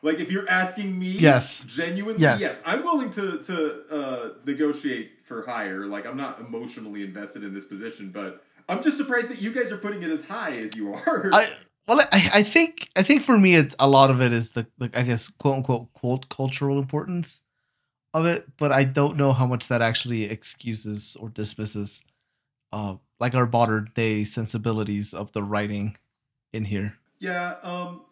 S1: Like if you're asking me,
S2: Yes.
S1: genuinely,
S2: Yes.
S1: yes, I'm willing to to uh, negotiate for higher. Like I'm not emotionally invested in this position, but I'm just surprised that you guys are putting it as high as you are. (laughs)
S2: I well, I, I think I think for me, it's a lot of it is the, the I guess quote unquote quote cultural importance of it, but I don't know how much that actually excuses or dismisses, uh, like our modern day sensibilities of the writing in here.
S1: Yeah, um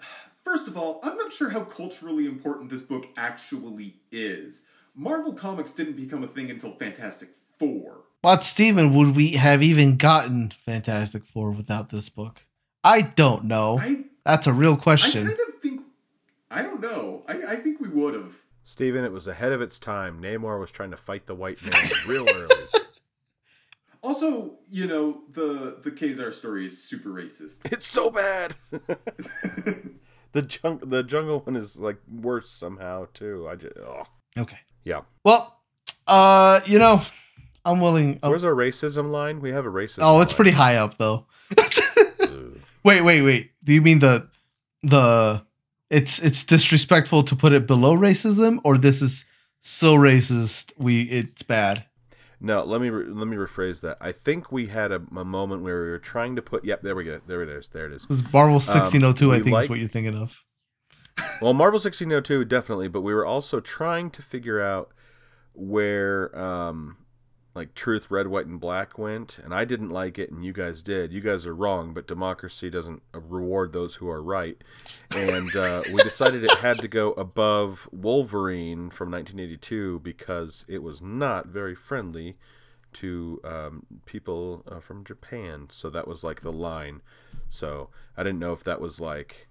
S1: (sighs) first of all, I'm not sure how culturally important this book actually is. Marvel Comics didn't become a thing until Fantastic 4.
S2: But Steven, would we have even gotten Fantastic Four without this book? I don't know.
S1: I
S2: That's a real question.
S1: I kind of think I don't know. I, I think we would have.
S3: Steven, it was ahead of its time. Namor was trying to fight the white man real early. (laughs)
S1: Also, you know, the the Ka-Zar story is super racist.
S3: It's so bad. (laughs) the jung- the jungle one is like worse somehow too. I just oh.
S2: Okay.
S3: yeah.
S2: Well, uh, you know, I'm willing. oh-
S3: Where's our racism line? We have a racism.
S2: oh, it's
S3: line.
S2: pretty high up though. (laughs) Wait, wait, wait. Do you mean the the it's it's disrespectful to put it below racism, or this is so racist we it's bad?
S3: No, let me re- let me rephrase that. I think we had a, a moment where we were trying to put. Yep, there we go. There it is. There it is.
S2: Because Marvel 1602, I
S3: Um, we
S2: think,
S3: like-
S2: is what you're thinking of. (laughs)
S3: Well, Marvel 1602 definitely, but we were also trying to figure out where um like truth red white and black went and I didn't like it and you guys did. You guys are wrong, but democracy doesn't uh, reward those who are right. And uh, we (laughs) decided it had to go above Wolverine from 1982 because it was not very friendly to um, people uh, from Japan. So that was like the line. So I didn't know if that was like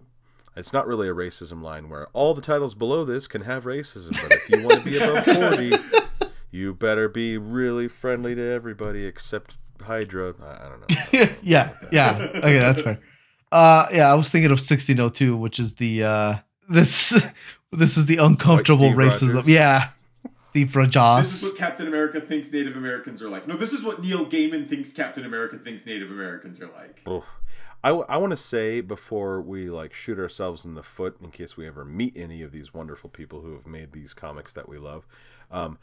S3: it's not really a racism line where all the titles below this can have racism, but if you want to be above 40, (laughs) you better be really friendly to everybody except Hydra. I, I don't know. (laughs)
S2: yeah, yeah. Okay, that's fair. Uh, yeah, I was thinking of 1602, which is the uh this (laughs) this is the uncomfortable
S3: Steve
S2: racism.
S3: Rogers.
S2: Yeah, Steve Rajas.
S1: This is what Captain America thinks Native Americans are like. No, this is what Neil Gaiman thinks Captain America thinks Native Americans are like.
S3: Oof. I, want to say before we like shoot ourselves in the foot in case we ever meet any of these wonderful people who have made these comics that we love um,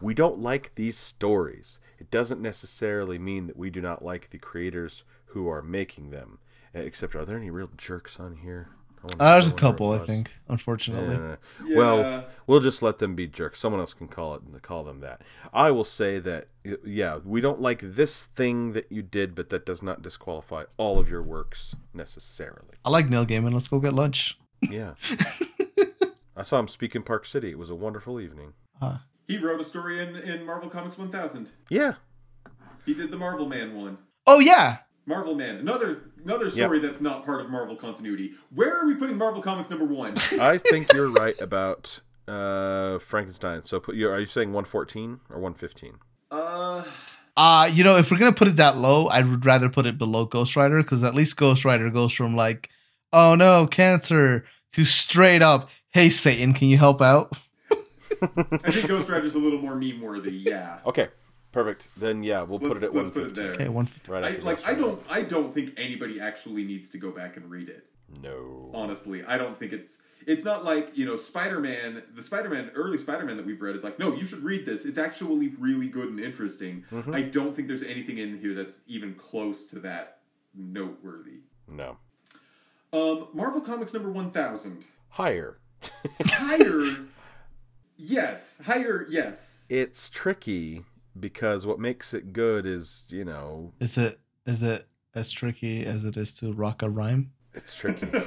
S3: we don't like these stories it doesn't necessarily mean that we do not like the creators who are making them Uh, except are there any real jerks on here
S2: Uh, there's a couple, I
S3: if it was.
S2: think. Unfortunately,
S3: Yeah.
S1: Yeah.
S3: Well, we'll just let them be jerks. Someone else can call it and call them that. I will say that yeah, we don't like this thing that you did, but that does not disqualify all of your works necessarily.
S2: I like Neil Gaiman. Let's go get lunch.
S3: Yeah. (laughs) I saw him speak in Park City. It was a wonderful evening.
S2: Uh,
S1: he wrote a story in, in Marvel Comics 1000.
S3: Yeah.
S1: He did the Marvel Man one.
S2: oh yeah,
S1: Marvel Man, another another story that's not part of Marvel continuity. Where are we putting Marvel Comics number one? (laughs)
S3: I think you're right about uh, Frankenstein. So put you are you saying 114 or 115?
S1: Uh,
S2: Uh, you know, if we're gonna put it that low, I would rather put it below Ghost Rider because at least Ghost Rider goes from like, oh no, cancer to straight up, hey Satan, can you help out?
S1: I think Ghost Rider's a little more meme worthy. Yeah.
S3: Okay. Perfect. Then yeah, we'll
S1: Let's,
S3: put it at
S1: let's put it there.
S2: Okay, one.
S3: Right
S1: I,
S3: after
S1: like I don't I don't think anybody actually needs to go back and read it.
S3: No.
S1: Honestly, I don't think it's it's not like you know Spider-Man. The Spider-Man early Spider-Man that we've read is like no, you should read this. It's actually really good and interesting.
S3: Mm-hmm.
S1: I don't think there's anything in here that's even close to that noteworthy.
S3: No.
S1: Um, Marvel Comics number one thousand.
S3: Higher.
S1: Higher, (laughs) yes. Higher, yes.
S3: It's tricky because what makes it good is, you know,
S2: Is it is it as tricky as it is to rock a rhyme?
S3: it's tricky. (laughs)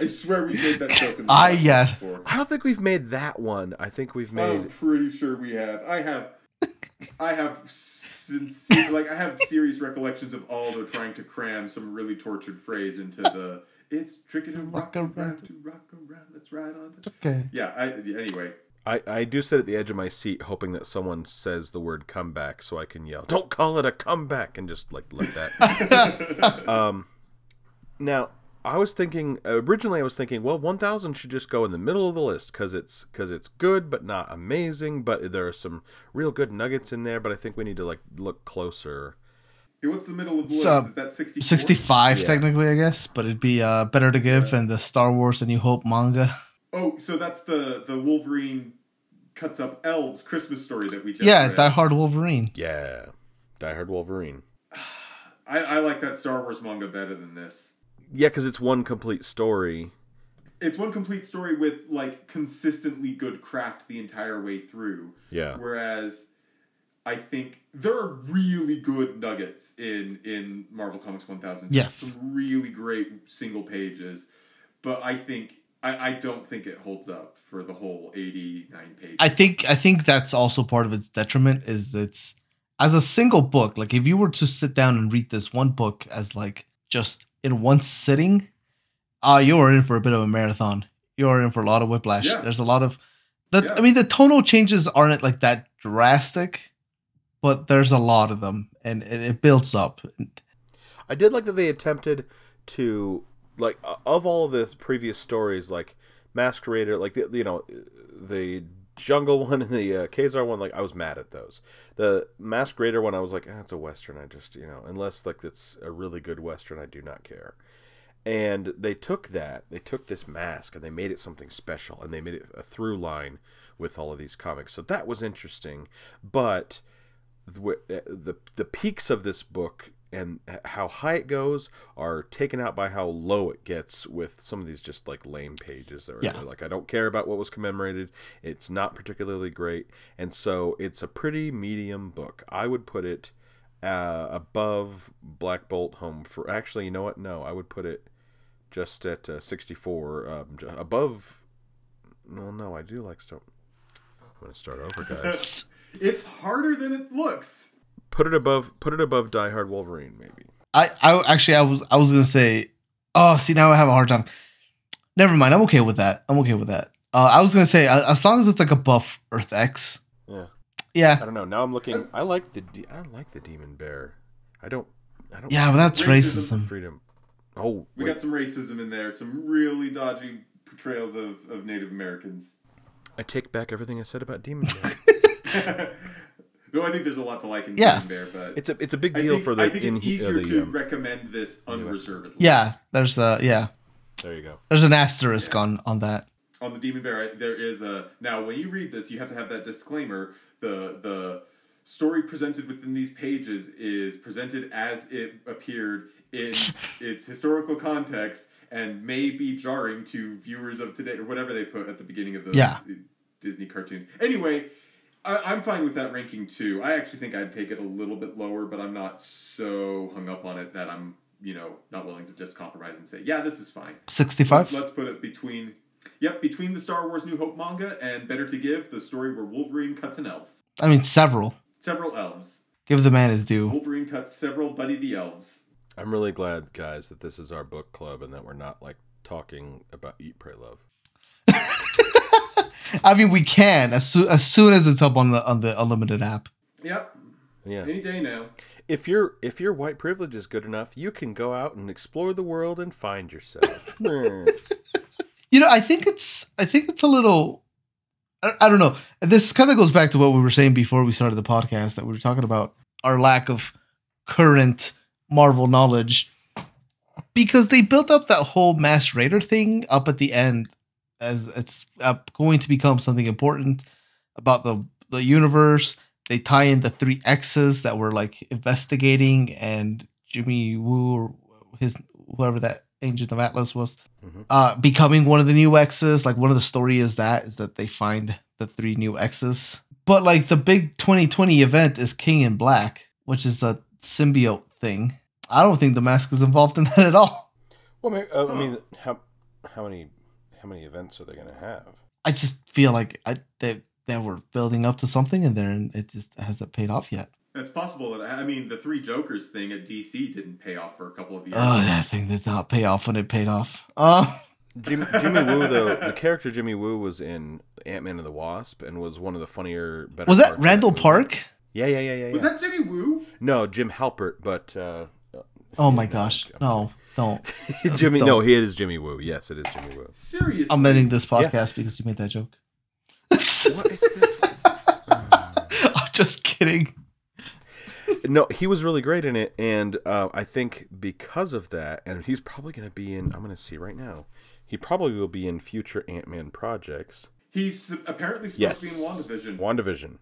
S1: I swear we made that joke. In the ah,
S2: I-
S1: podcast
S2: yeah.
S1: before.
S3: I don't think we've made that one. I think we've
S1: I'm
S3: made
S1: pretty sure we have. I have. I have sincere, like I have serious recollections of Aldo trying to cram some really tortured phrase into the. It's tricky to rock around, to rock around. Let's ride on. To...
S2: Okay.
S1: Yeah. I, anyway,
S3: I, I do sit at the edge of my seat hoping that someone says the word comeback so I can yell, Don't call it a comeback and just like let that. (laughs) um now I was thinking originally I was thinking, well, 1000 should just go in the middle of the list cuz it's cuz it's good but not amazing, but there are some real good nuggets in there, but I think we need to like look closer.
S1: Hey, what's the middle of the list?
S2: So,
S1: Is that 64?
S2: 65
S3: Yeah.
S2: technically, I guess, but it'd be uh, better to give and the Star Wars and New Hope manga.
S1: Oh, so that's the the Wolverine cuts up elves Christmas story that we just
S2: Yeah,
S1: read.
S2: Die Hard Wolverine.
S3: Yeah. Die Hard Wolverine. (sighs)
S1: I, I like that Star Wars manga better than this.
S3: Yeah, cuz it's one complete story.
S1: It's one complete story with like consistently good craft the entire way through.
S3: Yeah.
S1: Whereas I think there are really good nuggets in in Marvel Comics 1000.
S2: Yes.
S1: Some really great single pages. But I think I, I don't think it holds up for the whole 89 pages.
S2: I think I think that's also part of its detriment is it's as a single book. Like if you were to sit down and read this one book as like just in one sitting, uh you're in for a bit of a marathon. You're in for a lot of whiplash.
S1: Yeah.
S2: There's a lot of the
S1: Yeah.
S2: I mean the tonal changes aren't like that drastic, but there's a lot of them and it, builds up.
S3: I did like that they attempted to like of all the previous stories, like Masked Raider, like the, you know, the jungle (laughs) one and the uh, Ka-Zar one, like I was mad at those. The Masked Raider one, I was like, ah, it's a western. I just you know, unless like it's a really good western, I do not care. And they took that, they took this mask and they made it something special, and they made it a through line with all of these comics. So that was interesting, but the the, the peaks of this book and how high it goes are taken out by how low it gets with some of these just like lame pages that are
S2: Yeah.
S3: like I don't care about what was commemorated. It's not particularly great, and so it's a pretty medium book. I would put it uh, above Black Bolt Home for actually, you know what? No, I would put it just at uh, 64 um, above. Well, no, I do like Stone. I'm gonna start over, guys. (laughs)
S1: it's harder than it looks.
S3: put it above. Put it above Die Hard Wolverine, maybe.
S2: I, I actually I was I was gonna say, oh, see now I have a hard time. Never mind. I'm okay with that. I'm okay with that. Uh, I was gonna say as long as it's like a buff Earth X.
S3: Yeah.
S2: Yeah.
S3: I don't know. Now I'm looking. I like the. De- I like the Demon Bear. I don't. I don't.
S2: yeah, but that's
S1: Racism.
S2: racism.
S3: Freedom. Oh,
S1: We
S3: wait.
S1: got some racism in there, some really dodgy portrayals of, of Native Americans.
S3: I take back everything I said about Demon (laughs) Bear. (laughs)
S1: no, I think there's a lot to like in
S2: Yeah.
S1: Demon Bear, but
S3: it's a. It's a big deal
S1: think,
S3: for the.
S1: I think
S3: in,
S1: it's
S3: uh,
S1: easier
S3: the,
S1: to
S3: um,
S1: recommend this unreservedly.
S2: Yeah, there's a yeah
S3: there you go.
S2: there's an asterisk on on that.
S1: on the Demon Bear, I- there is a now. When you read this, you have to have that disclaimer. The the story presented within these pages is presented as it appeared in (laughs) its historical context and may be jarring to viewers of today or whatever they put at the beginning of those
S2: Yeah.
S1: Disney cartoons. Anyway. I, I'm fine with that ranking too. I actually think I'd take it a little bit lower, but I'm not so hung up on it that I'm, you know, not willing to just compromise and say, yeah, this is fine.
S2: Sixty five.
S1: Let's put it between, yep, between the Star Wars New Hope manga and Better to Give, the story where Wolverine cuts an elf.
S2: I mean several.
S1: Several elves.
S2: Give the man his due.
S1: Wolverine cuts several Buddy the Elves.
S3: I'm really glad, guys, that this is our book club and that we're not like talking about Eat, Pray, Love. (laughs)
S2: I mean we can as soon as soon as it's up on the on the unlimited app.
S1: Yep,
S3: Yeah.
S1: any day now.
S3: If your if your white privilege is good enough, you can go out and explore the world and find yourself. (laughs) Hmm.
S2: You know, I think it's I think it's a little I, I don't know. This kind of goes back to what we were saying before we started the podcast that we were talking about our lack of current Marvel knowledge because they built up that whole Masked Raider thing up at the end as it's uh, going to become something important about the the universe. They tie in the three X's that were like investigating and Jimmy Woo or his whoever that agent of Atlas was uh becoming one of the new X's. Like one of the story is that is that they find the three new X's. But like the big 2020 event is King in Black, which is a symbiote thing. I don't think the mask is involved in that at all.
S3: well, maybe, uh, I mean, how how many how many events are they going to have?
S2: I just feel like I they they were building up to something and then it just hasn't paid off yet.
S1: It's possible that I mean the Three Jokers thing at DC didn't pay off for a couple of years.
S2: Oh, that thing did not pay off when it paid off. Uh
S3: Jim, Jimmy Woo, (laughs) though, the character Jimmy Woo was in Ant Man and the Wasp and was one of the funnier. Better
S2: was that Randall
S3: movie.
S2: Park?
S3: Yeah, yeah, yeah, yeah.
S1: Was that Jimmy Woo?
S3: No, Jim Halpert, but uh,
S2: Oh my gosh. No, don't. (laughs)
S3: Jimmy.
S2: Don't.
S3: No, he is Jimmy Woo. Yes, it is Jimmy Woo.
S1: Seriously?
S2: I'm ending this podcast because you made that joke.
S3: What is this? (laughs)
S2: I'm just kidding.
S3: no, he was really great in it, and uh, I think because of that, and he's probably going to be in. I'm going to see right now. He probably will be in future Ant Man projects.
S1: He's apparently supposed
S3: Yes,
S1: to be in WandaVision.
S3: WandaVision.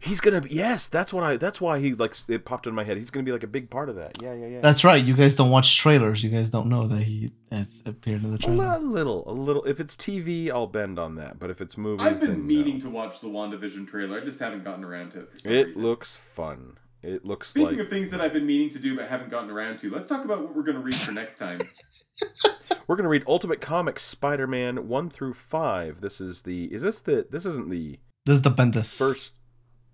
S3: He's gonna be yes. That's what I. That's why he like it popped in my head. He's gonna be like a big part of that. Yeah, yeah, yeah.
S2: That's right. You guys don't watch trailers. You guys don't know that he has appeared in the
S3: a
S2: trailer.
S3: li- little, a little. If it's TV, I'll bend on that. But if it's movies,
S1: I've been
S3: then
S1: meaning
S3: no.
S1: to watch the WandaVision trailer. I just haven't gotten around to it for some reason.
S3: It
S1: reason.
S3: looks fun. It looks
S1: Speaking
S3: like
S1: of things that I've been meaning to do but haven't gotten around to, let's talk about what we're going to read for next time. (laughs)
S3: we're gonna read Ultimate Comics Spider-Man one through five. This is the. Is this the? This isn't the
S2: This is the Bendis.
S3: first.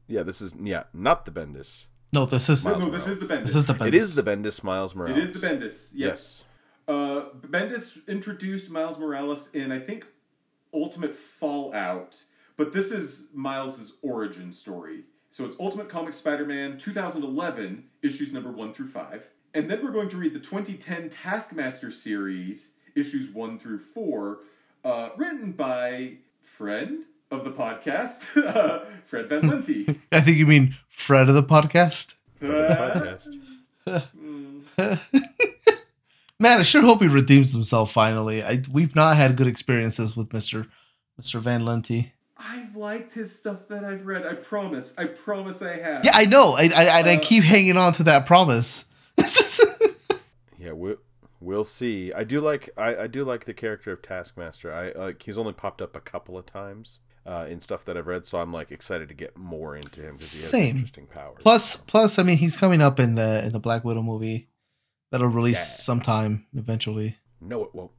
S3: Yeah, this is yeah, not the Bendis.
S2: No, this is
S3: Miles
S1: no, this is the Bendis.
S2: this is the Bendis.
S3: It is the Bendis Miles Morales.
S1: It is the Bendis. Yes.
S3: Yes.
S1: Uh, Bendis introduced Miles Morales in, I think, Ultimate Fallout, but this is Miles' origin story. So it's Ultimate Comics Spider-Man 2011, issues number 1 through 5. And then we're going to read the 2010 Taskmaster series, issues 1 through 4, uh, written by friend, of the podcast, (laughs) uh, Fred Van Lente. (laughs)
S2: I think you mean Fred of the podcast.
S3: for podcast. (laughs)
S2: Man, I sure hope he redeems himself finally. I, we've not had good experiences with Mister Mister Van Lente.
S1: I've liked his stuff that I've read. I promise. I promise I have.
S2: Yeah, I know. I I, and I
S1: Uh,
S2: keep hanging on to that promise.
S3: Yeah, we'll we'll see. I do like I, I do like the character of Taskmaster. I like he's only popped up a couple of times uh, in stuff that I've read, so I'm like excited to get more into him because he has
S2: Same.
S3: interesting powers.
S2: plus, plus, I mean, he's coming up in the in the Black Widow movie that'll release
S3: Yeah.
S2: sometime eventually.
S3: no, it won't.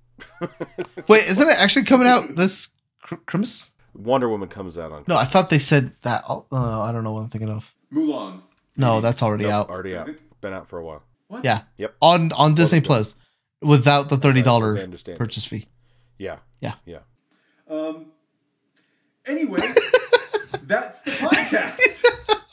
S3: (laughs)
S2: Wait, isn't it actually coming out this Cr- Christmas?
S3: Wonder Woman comes out on
S2: No, I thought they said that. Uh, I don't know what I'm thinking of.
S1: Mulan.
S2: No, that's already
S3: Nope,
S2: out.
S3: already out. (laughs) Been out for a while.
S1: What?
S2: Yeah.
S3: Yep.
S2: On on Disney
S3: done.
S2: Plus, without the thirty
S3: As I
S2: dollar
S3: understand it.
S2: purchase fee.
S3: Yeah.
S2: Yeah.
S3: Yeah.
S1: Um. Anyway, (laughs) that's the podcast.